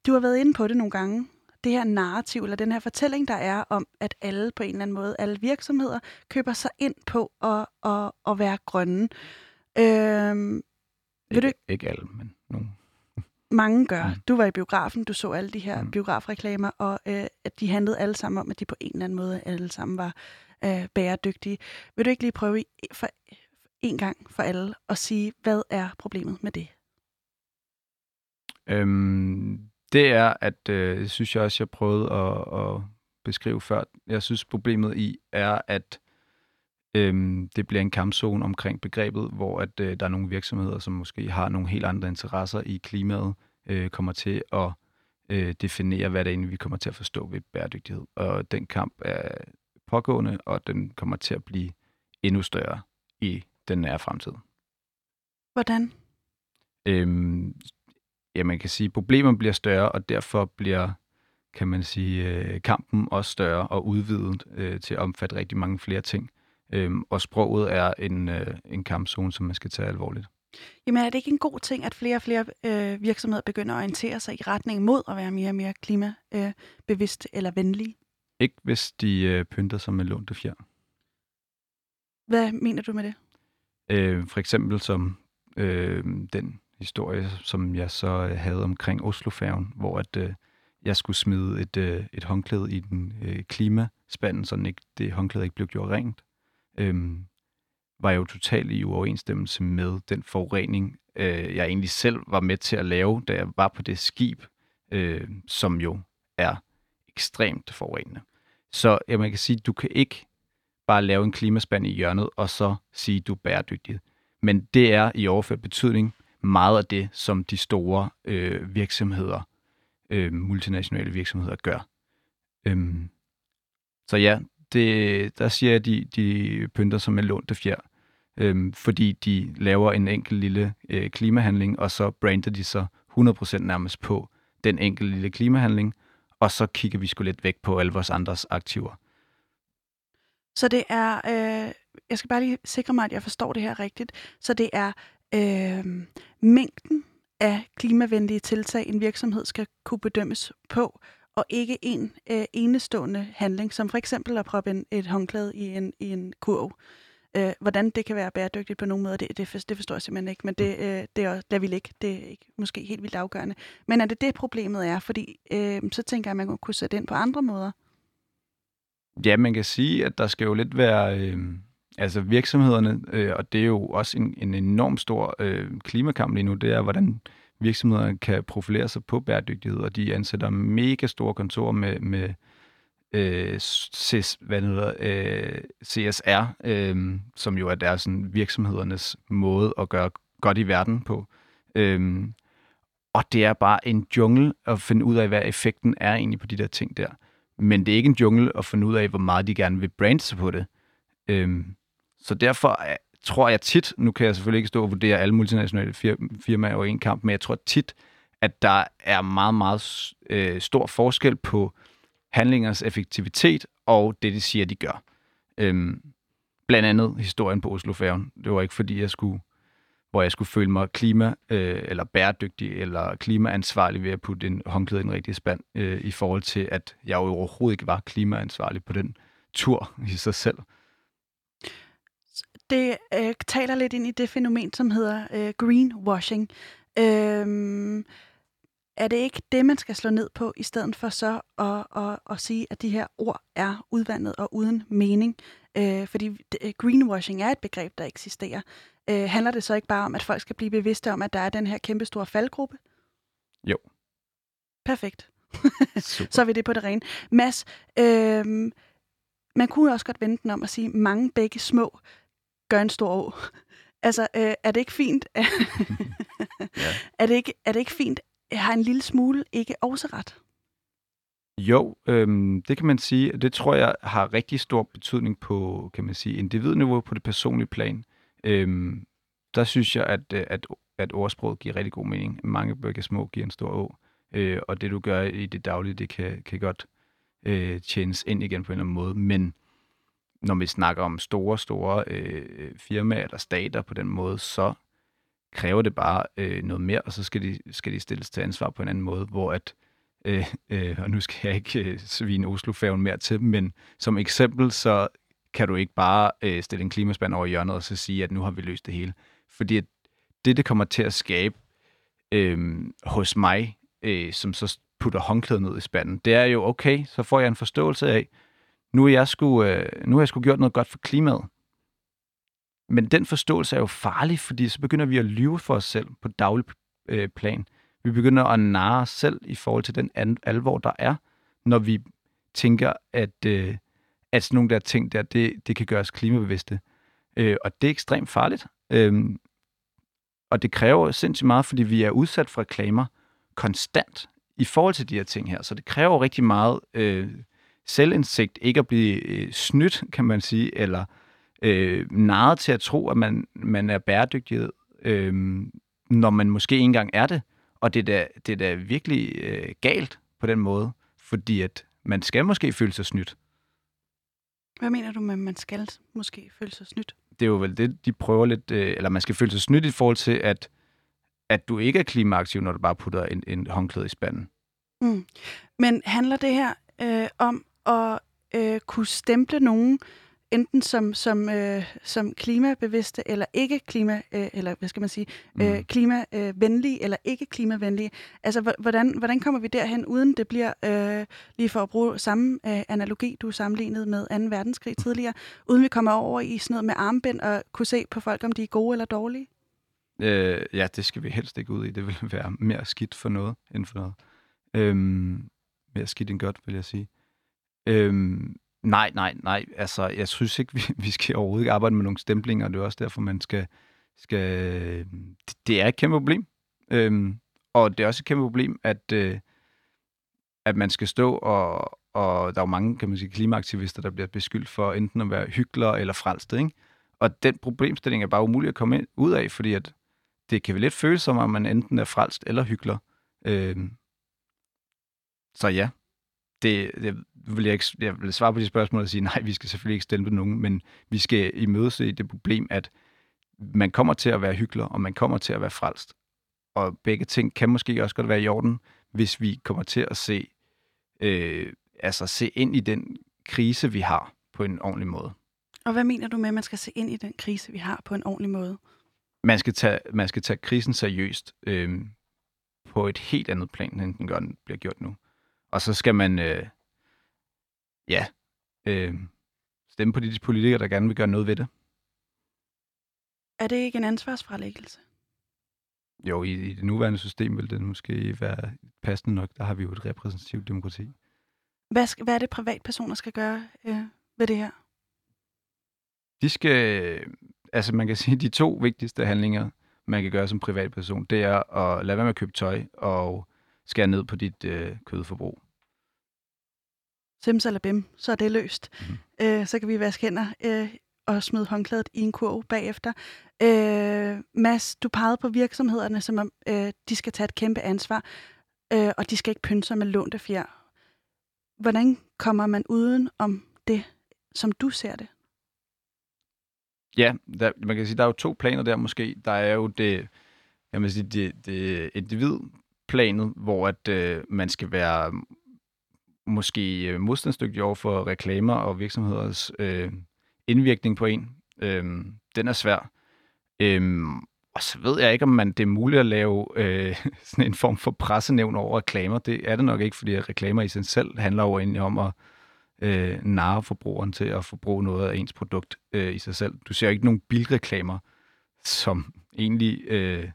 du har været inde på det nogle gange. Det her narrativ, eller den her fortælling, der er om, at alle på en eller anden måde, alle virksomheder, køber sig ind på at, at, at være grønne. Øhm, ikke, du... ikke alle, men nogle. Mange gør. Mm. Du var i biografen, du så alle de her mm. biografreklamer, og øh, at de handlede alle sammen om, at de på en eller anden måde alle sammen var øh, bæredygtige. Vil du ikke lige prøve for en gang for alle at sige, hvad er problemet med det? Øhm, det er, at øh, synes jeg også, jeg prøvede at, at beskrive før. Jeg synes, problemet i er, at øhm, det bliver en kampzone omkring begrebet, hvor at øh, der er nogle virksomheder, som måske har nogle helt andre interesser i klimaet, øh, kommer til at øh, definere, hvad det egentlig vi kommer til at forstå ved bæredygtighed. Og den kamp er pågående, og den kommer til at blive endnu større i den nære fremtid. Hvordan? Øhm, ja, man kan sige, at problemerne bliver større, og derfor bliver, kan man sige, øh, kampen også større og udvidet øh, til at omfatte rigtig mange flere ting. Øhm, og sproget er en, øh, en kampzone, som man skal tage alvorligt. Jamen er det ikke en god ting, at flere og flere øh, virksomheder begynder at orientere sig i retning mod at være mere og mere klimabevidste øh, eller venlige? Ikke hvis de øh, pynter sig med lånte fjer. Hvad mener du med det? Øh, for eksempel som øh, den historie, som jeg så øh, havde omkring Oslofærgen, hvor at, øh, jeg skulle smide et, øh, et håndklæde i den øh, klimaspanden, så ikke, det håndklæde ikke blev gjort rent, øh, var jo totalt i uoverensstemmelse med den forurening, øh, jeg egentlig selv var med til at lave, da jeg var på det skib, øh, som jo er ekstremt forurenende. Så ja, man kan sige, du kan ikke bare lave en klimaspand i hjørnet, og så sige, du er bæredygtig. Men det er i overført betydning meget af det, som de store øh, virksomheder, øh, multinationale virksomheder gør. Øhm, så ja, det, der siger jeg, at de, de pynter sig med lånte fjer, øhm, fordi de laver en enkelt lille øh, klimahandling, og så brander de sig 100% nærmest på den enkelte lille klimahandling, og så kigger vi sgu lidt væk på alle vores andres aktiver. Så det er, øh, jeg skal bare lige sikre mig, at jeg forstår det her rigtigt, så det er øh, mængden af klimavenlige tiltag, en virksomhed skal kunne bedømmes på, og ikke en øh, enestående handling, som for eksempel at proppe en, et håndklæde i en, i en kurv. Øh, hvordan det kan være bæredygtigt på nogen måde, det, det, det forstår jeg simpelthen ikke, men det, øh, det er, der vil ikke. Det er ikke måske helt vildt afgørende. Men er det det, problemet er? Fordi øh, så tænker jeg, at man kunne sætte ind på andre måder. Ja, man kan sige, at der skal jo lidt være... Øh Altså virksomhederne, øh, og det er jo også en, en enorm stor øh, klimakamp lige nu, det er, hvordan virksomhederne kan profilere sig på bæredygtighed, og de ansætter mega store kontorer med, med øh, CIS, hvad hedder, øh, CSR, øh, som jo er deres sådan, virksomhedernes måde at gøre godt i verden på. Øh, og det er bare en jungle at finde ud af, hvad effekten er egentlig på de der ting der. Men det er ikke en jungle at finde ud af, hvor meget de gerne vil brande sig på det. Øh, så derfor øh, tror jeg tit, nu kan jeg selvfølgelig ikke stå og vurdere alle multinationale firmaer over en kamp, men jeg tror tit, at der er meget, meget øh, stor forskel på handlingers effektivitet og det, de siger, de gør. Øhm, blandt andet historien på Oslofærgen. Det var ikke fordi, jeg skulle, hvor jeg skulle føle mig klima- øh, eller bæredygtig eller klimaansvarlig ved at putte en håndklæde i en rigtig spand, øh, i forhold til, at jeg jo overhovedet ikke var klimaansvarlig på den tur i sig selv det øh, taler lidt ind i det fænomen, som hedder øh, greenwashing. Øhm, er det ikke det, man skal slå ned på, i stedet for så at, at, at sige, at de her ord er udvandet og uden mening? Øh, fordi det- greenwashing er et begreb, der eksisterer. Øh, handler det så ikke bare om, at folk skal blive bevidste om, at der er den her kæmpe store faldgruppe? Jo. Perfekt. [LAUGHS] Så er vi det på det rene. Mads, øh, man kunne også godt vente den om at sige, mange begge små gør en stor å. [LAUGHS] Altså, øh, er det ikke fint? [LAUGHS] Ja. er, det ikke, er det ikke fint? Har en lille smule ikke også ret? Jo, øhm, det kan man sige. Det tror jeg har rigtig stor betydning på, kan man sige, individniveau på det personlige plan. Øhm, der synes jeg, at, øh, at, at ordsproget giver rigtig god mening. Mange bøger små giver en stor å. Øh, og det, du gør i det daglige, det kan, kan godt øh, tjenes ind igen på en eller anden måde. Men når vi snakker om store, store øh, firmaer eller stater på den måde, så kræver det bare øh, noget mere, og så skal de, skal de stilles til ansvar på en anden måde, hvor at øh, øh, og nu skal jeg ikke øh, svine Oslo-færgen mere til, men som eksempel, så kan du ikke bare øh, stille en klimaspand over hjørnet og så sige, at nu har vi løst det hele. Fordi at det, det kommer til at skabe øh, hos mig, øh, som så putter håndklædet ned i spanden, det er jo, okay, så får jeg en forståelse af, nu, er jeg sgu, øh, nu har jeg sgu gjort noget godt for klimaet. Men den forståelse er jo farlig, fordi så begynder vi at lyve for os selv på daglig øh, plan. Vi begynder at narre os selv i forhold til den an- alvor, der er, når vi tænker, at, øh, at sådan nogle der ting der, det, det kan gøre os klimabevidste. Øh, og det er ekstremt farligt. Øh, og det kræver sindssygt meget, fordi vi er udsat for reklamer konstant i forhold til de her ting her. Så det kræver rigtig meget øh, selvindsigt, ikke at blive øh, snydt, kan man sige, eller øh, narret til at tro, at man, man er bæredygtig, øh, når man måske ikke engang er det. Og det er da, det er da virkelig øh, galt på den måde, fordi at man skal måske føle sig snydt. Hvad mener du med, at man skal måske føle sig snydt? Det er jo vel det, de prøver lidt, øh, eller man skal føle sig snydt i forhold til, at, at du ikke er klimaaktiv, når du bare putter en, en håndklæde i spanden. Mm. Men handler det her øh, om at øh, kunne stemple nogen, enten som, som, øh, som klimabevidste eller ikke klima, øh, eller hvad skal man sige, øh, Mm. klimavenlige eller ikke klimavenlige. Altså, hvor- hvordan, hvordan kommer vi derhen, uden det bliver, øh, lige for at bruge samme øh, analogi, du sammenlignede med 2. verdenskrig tidligere, uden vi kommer over i sådan noget med armbind og kunne se på folk, om de er gode eller dårlige? Øh, ja, det skal vi helst ikke ud i. Det vil [LAUGHS] være mere skidt for noget, end for noget. Øhm, mere skidt end godt, vil jeg sige. Øhm, nej, nej, nej. Altså, jeg synes ikke, [LAUGHS] vi, vi skal overhovedet ikke arbejde med nogle stemplinger, og det er også derfor, man skal... skal det, det er et kæmpe problem. Øhm, og det er også et kæmpe problem, at, øh, at man skal stå og... Og der er jo mange, kan man sige, klimaaktivister, der bliver beskyldt for enten at være hyklere eller frelste, ikke? Og den problemstilling er bare umulig at komme ind, ud af, fordi at det kan vel lidt føles som om, man enten er frelst eller hykler. Øh, så ja, det, det vil jeg, ikke, jeg vil svare på de spørgsmål og sige, nej, vi skal selvfølgelig ikke stemme nogen, men vi skal imødese det problem, at man kommer til at være hykler, og man kommer til at være frelst. Og begge ting kan måske også godt være i orden, hvis vi kommer til at se, øh, altså se ind i den krise, vi har på en ordentlig måde. Og hvad mener du med, at man skal se ind i den krise, vi har på en ordentlig måde? man skal tage, man skal tage krisen seriøst øh, på et helt andet plan, end den, gør, den bliver gjort nu. Og så skal man, øh, ja, øh, stemme på de politikere, der gerne vil gøre noget ved det. Er det ikke en ansvarsfralæggelse? Jo, i, i det nuværende system vil det måske være passende nok. Der har vi jo et repræsentativt demokrati. Hvad, skal, hvad er det, privatpersoner skal gøre øh, ved det her? De skal, altså man kan sige, de to vigtigste handlinger, man kan gøre som privatperson, det er at lade være med at købe tøj og skære ned på dit øh, kødforbrug. Simsalabim, så er det løst. Mm. Øh, så kan vi vaske hænder øh, og smide håndklædet i en kurv bagefter. Øh, Mads, du pegede på virksomhederne, som om øh, de skal tage et kæmpe ansvar, øh, og de skal ikke pynte sig med lånte fjer. Hvordan kommer man uden om det, som du ser det? Ja, der, man kan sige, der er jo to planer der måske. Der er jo det, jeg vil sige, det, det individplanet, hvor at øh, man skal være måske øh, modstandsdygtig over for reklamer og virksomheders øh, indvirkning på en. Øh, den er svær. Øh, Og så ved jeg ikke, om man det er muligt at lave øh, [LAUGHS] sådan en form for pressenævn over reklamer. Det er det nok ikke, fordi reklamer i sig selv handler jo egentlig om at øh, narre forbrugeren til at forbruge noget af ens produkt øh, i sig selv. Du ser ikke nogen bilreklamer, som egentlig øh,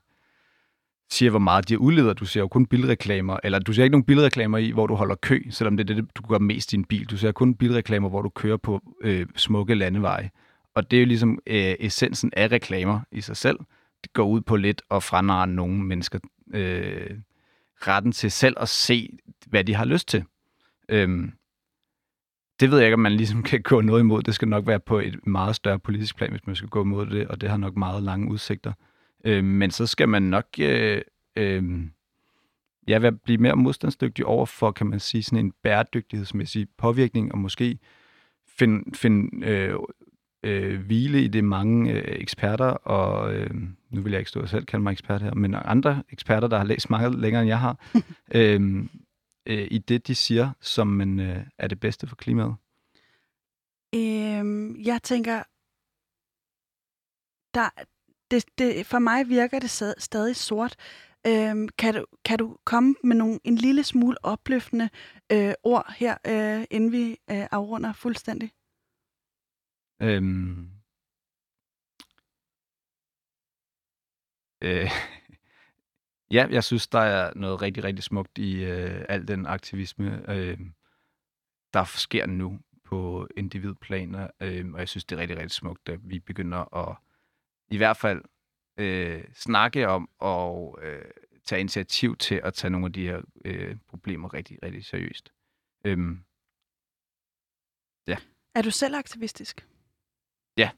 siger, hvor meget de udleder. Du ser jo kun bilreklamer, eller du ser ikke nogen bilreklamer i, hvor du holder kø, selvom det er det, du gør mest i din bil. Du ser kun bilreklamer, hvor du kører på øh, smukke landeveje. Og det er jo ligesom øh, essensen af reklamer i sig selv. Det går ud på lidt at franare nogle mennesker øh, retten til selv at se, hvad de har lyst til. Øhm, det ved jeg ikke, om man ligesom [LAUGHS] kan gå noget imod. Det skal nok være på et meget større politisk plan, hvis man skal gå imod det, og det har nok meget lange udsigter. Øh, men så skal man nok øh, øh, ja, være, blive mere modstandsdygtig over for, kan man sige, sådan en bæredygtighedsmæssig påvirkning, og måske finde find, øh, øh, hvile i det mange øh, eksperter, og øh, nu vil jeg ikke stå og selv kalde mig ekspert her, men andre eksperter, der har læst meget længere, end jeg har, [LAUGHS] øh, øh, i det, de siger, som man, øh, er det bedste for klimaet? Øhm, jeg tænker, der, det, det, for mig virker det stadig sort. Øhm, kan, du, kan du komme med nogle, en lille smule opløftende øh, ord her, øh, inden vi øh, afrunder fuldstændig? Øhm, øh, [LAUGHS] ja, jeg synes, der er noget rigtig, rigtig smukt i øh, al den aktivisme, øh, der sker nu på individplaner, øh, og jeg synes, det er rigtig, rigtig smukt, at vi begynder at i hvert fald øh, snakke om og øh, tage initiativ til at tage nogle af de her øh, problemer rigtig, rigtig seriøst. Øhm, ja. Er du selv aktivistisk? Ja.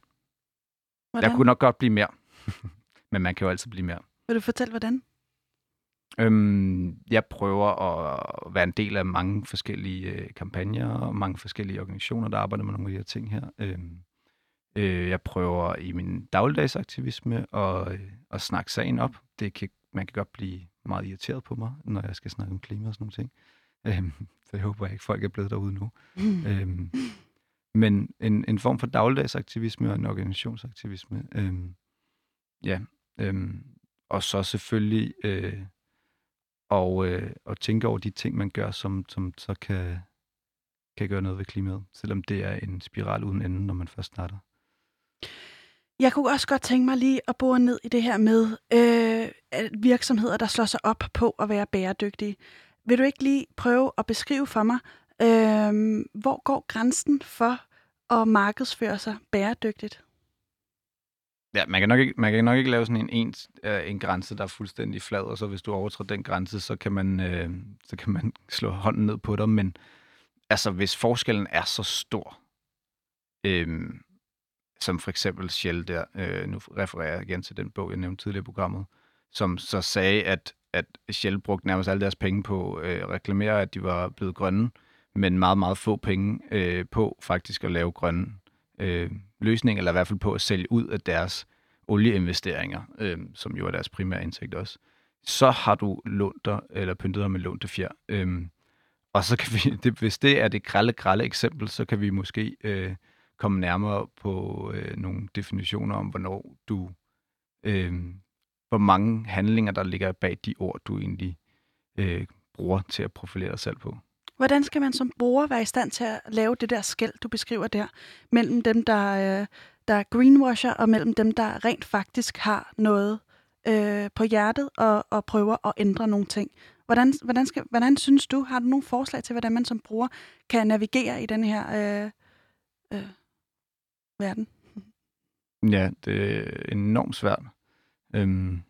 Hvordan? Jeg kunne nok godt blive mere, [LAUGHS] men man kan jo altid blive mere. Vil du fortælle, hvordan? Øhm, jeg prøver at være en del af mange forskellige øh, kampagner og mange forskellige organisationer, der arbejder med nogle af de her ting her. Øhm, øh, jeg prøver i min dagligdags aktivisme at, øh, at snakke sagen op. Det kan, man kan godt blive meget irriteret på mig, når jeg skal snakke om klima og sådan nogle ting. Øhm, [LAUGHS] så jeg håber ikke, folk er blevet derude nu. [LAUGHS] øhm, men en, en form for dagligdagsaktivisme og en organisationsaktivisme. Øhm, ja, øhm, og så selvfølgelig øh, og, øh, og tænke over de ting, man gør, som, som så kan, kan gøre noget ved klimaet, selvom det er en spiral uden ende, når man først starter. Jeg kunne også godt tænke mig lige at bore ned i det her med øh, virksomheder, der slår sig op på at være bæredygtige. Vil du ikke lige prøve at beskrive for mig, øh, hvor går grænsen for at markedsføre sig bæredygtigt? Ja, man kan nok ikke, man kan nok ikke lave sådan en, en, øh, en grænse, der er fuldstændig flad, og så hvis du overtræder den grænse, så kan man, øh, så kan man [LAUGHS] slå hånden ned på dig. Men altså, hvis forskellen er så stor, øh, som for eksempel Shell der, øh, nu refererer jeg igen til den bog, jeg nævnte tidligere i programmet, som så sagde, at, at Shell brugte nærmest alle deres penge på øh, at reklamere, at de var blevet grønne, men meget, meget få penge øh, på faktisk at lave grønne øh, løsninger, eller i hvert fald på at sælge ud af deres olieinvesteringer, øh, som jo er deres primære indtægt også. Så har du lånt dig, eller pyntet dig med lånte fjer. Øh, og så kan vi, det, [LAUGHS] hvis det er det grælde, grælde eksempel, så kan vi måske øh, komme nærmere på øh, nogle definitioner om, hvornår du, øh, hvor mange handlinger, der ligger bag de ord, du egentlig øh, bruger til at profilere dig selv på. Hvordan skal man som bruger være i stand til at lave det der skæld, du beskriver der, mellem dem, der, øh, der er greenwasher, og mellem dem, der rent faktisk har noget øh, på hjertet og, og prøver at ændre nogle ting? Hvordan, hvordan, skal, hvordan synes du, har du nogle forslag til, hvordan man som bruger kan navigere i den her øh, øh, verden? [LAUGHS] Ja, det er enormt svært. Øhm, [LAUGHS]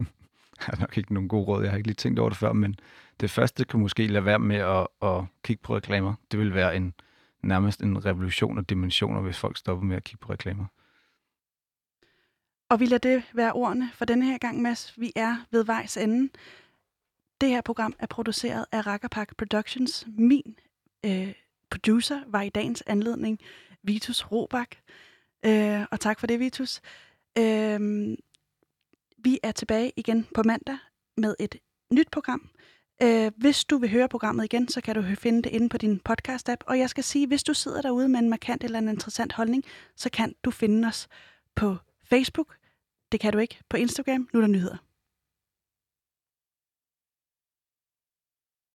jeg har nok ikke nogen gode råd, jeg har ikke lige tænkt over det før, men det første kan måske lade være med at, at kigge på reklamer. Det vil være en nærmest en revolution af dimensioner, hvis folk stopper med at kigge på reklamer. Og vi lader det være ordene for denne her gang, Mads. Vi er ved vejs ende. Det her program er produceret af Rakkerpark Productions. Min øh, producer var i dagens anledning Vitus Robak. Øh, og tak for det, Vitus. Øh, vi er tilbage igen på mandag med et nyt program. Øh, hvis du vil høre programmet igen, så kan du finde det inde på din podcast-app. Og jeg skal sige, hvis du sidder derude med en markant eller en interessant holdning, så kan du finde os på Facebook, Det kan du ikke på Instagram. Nu er der nyheder.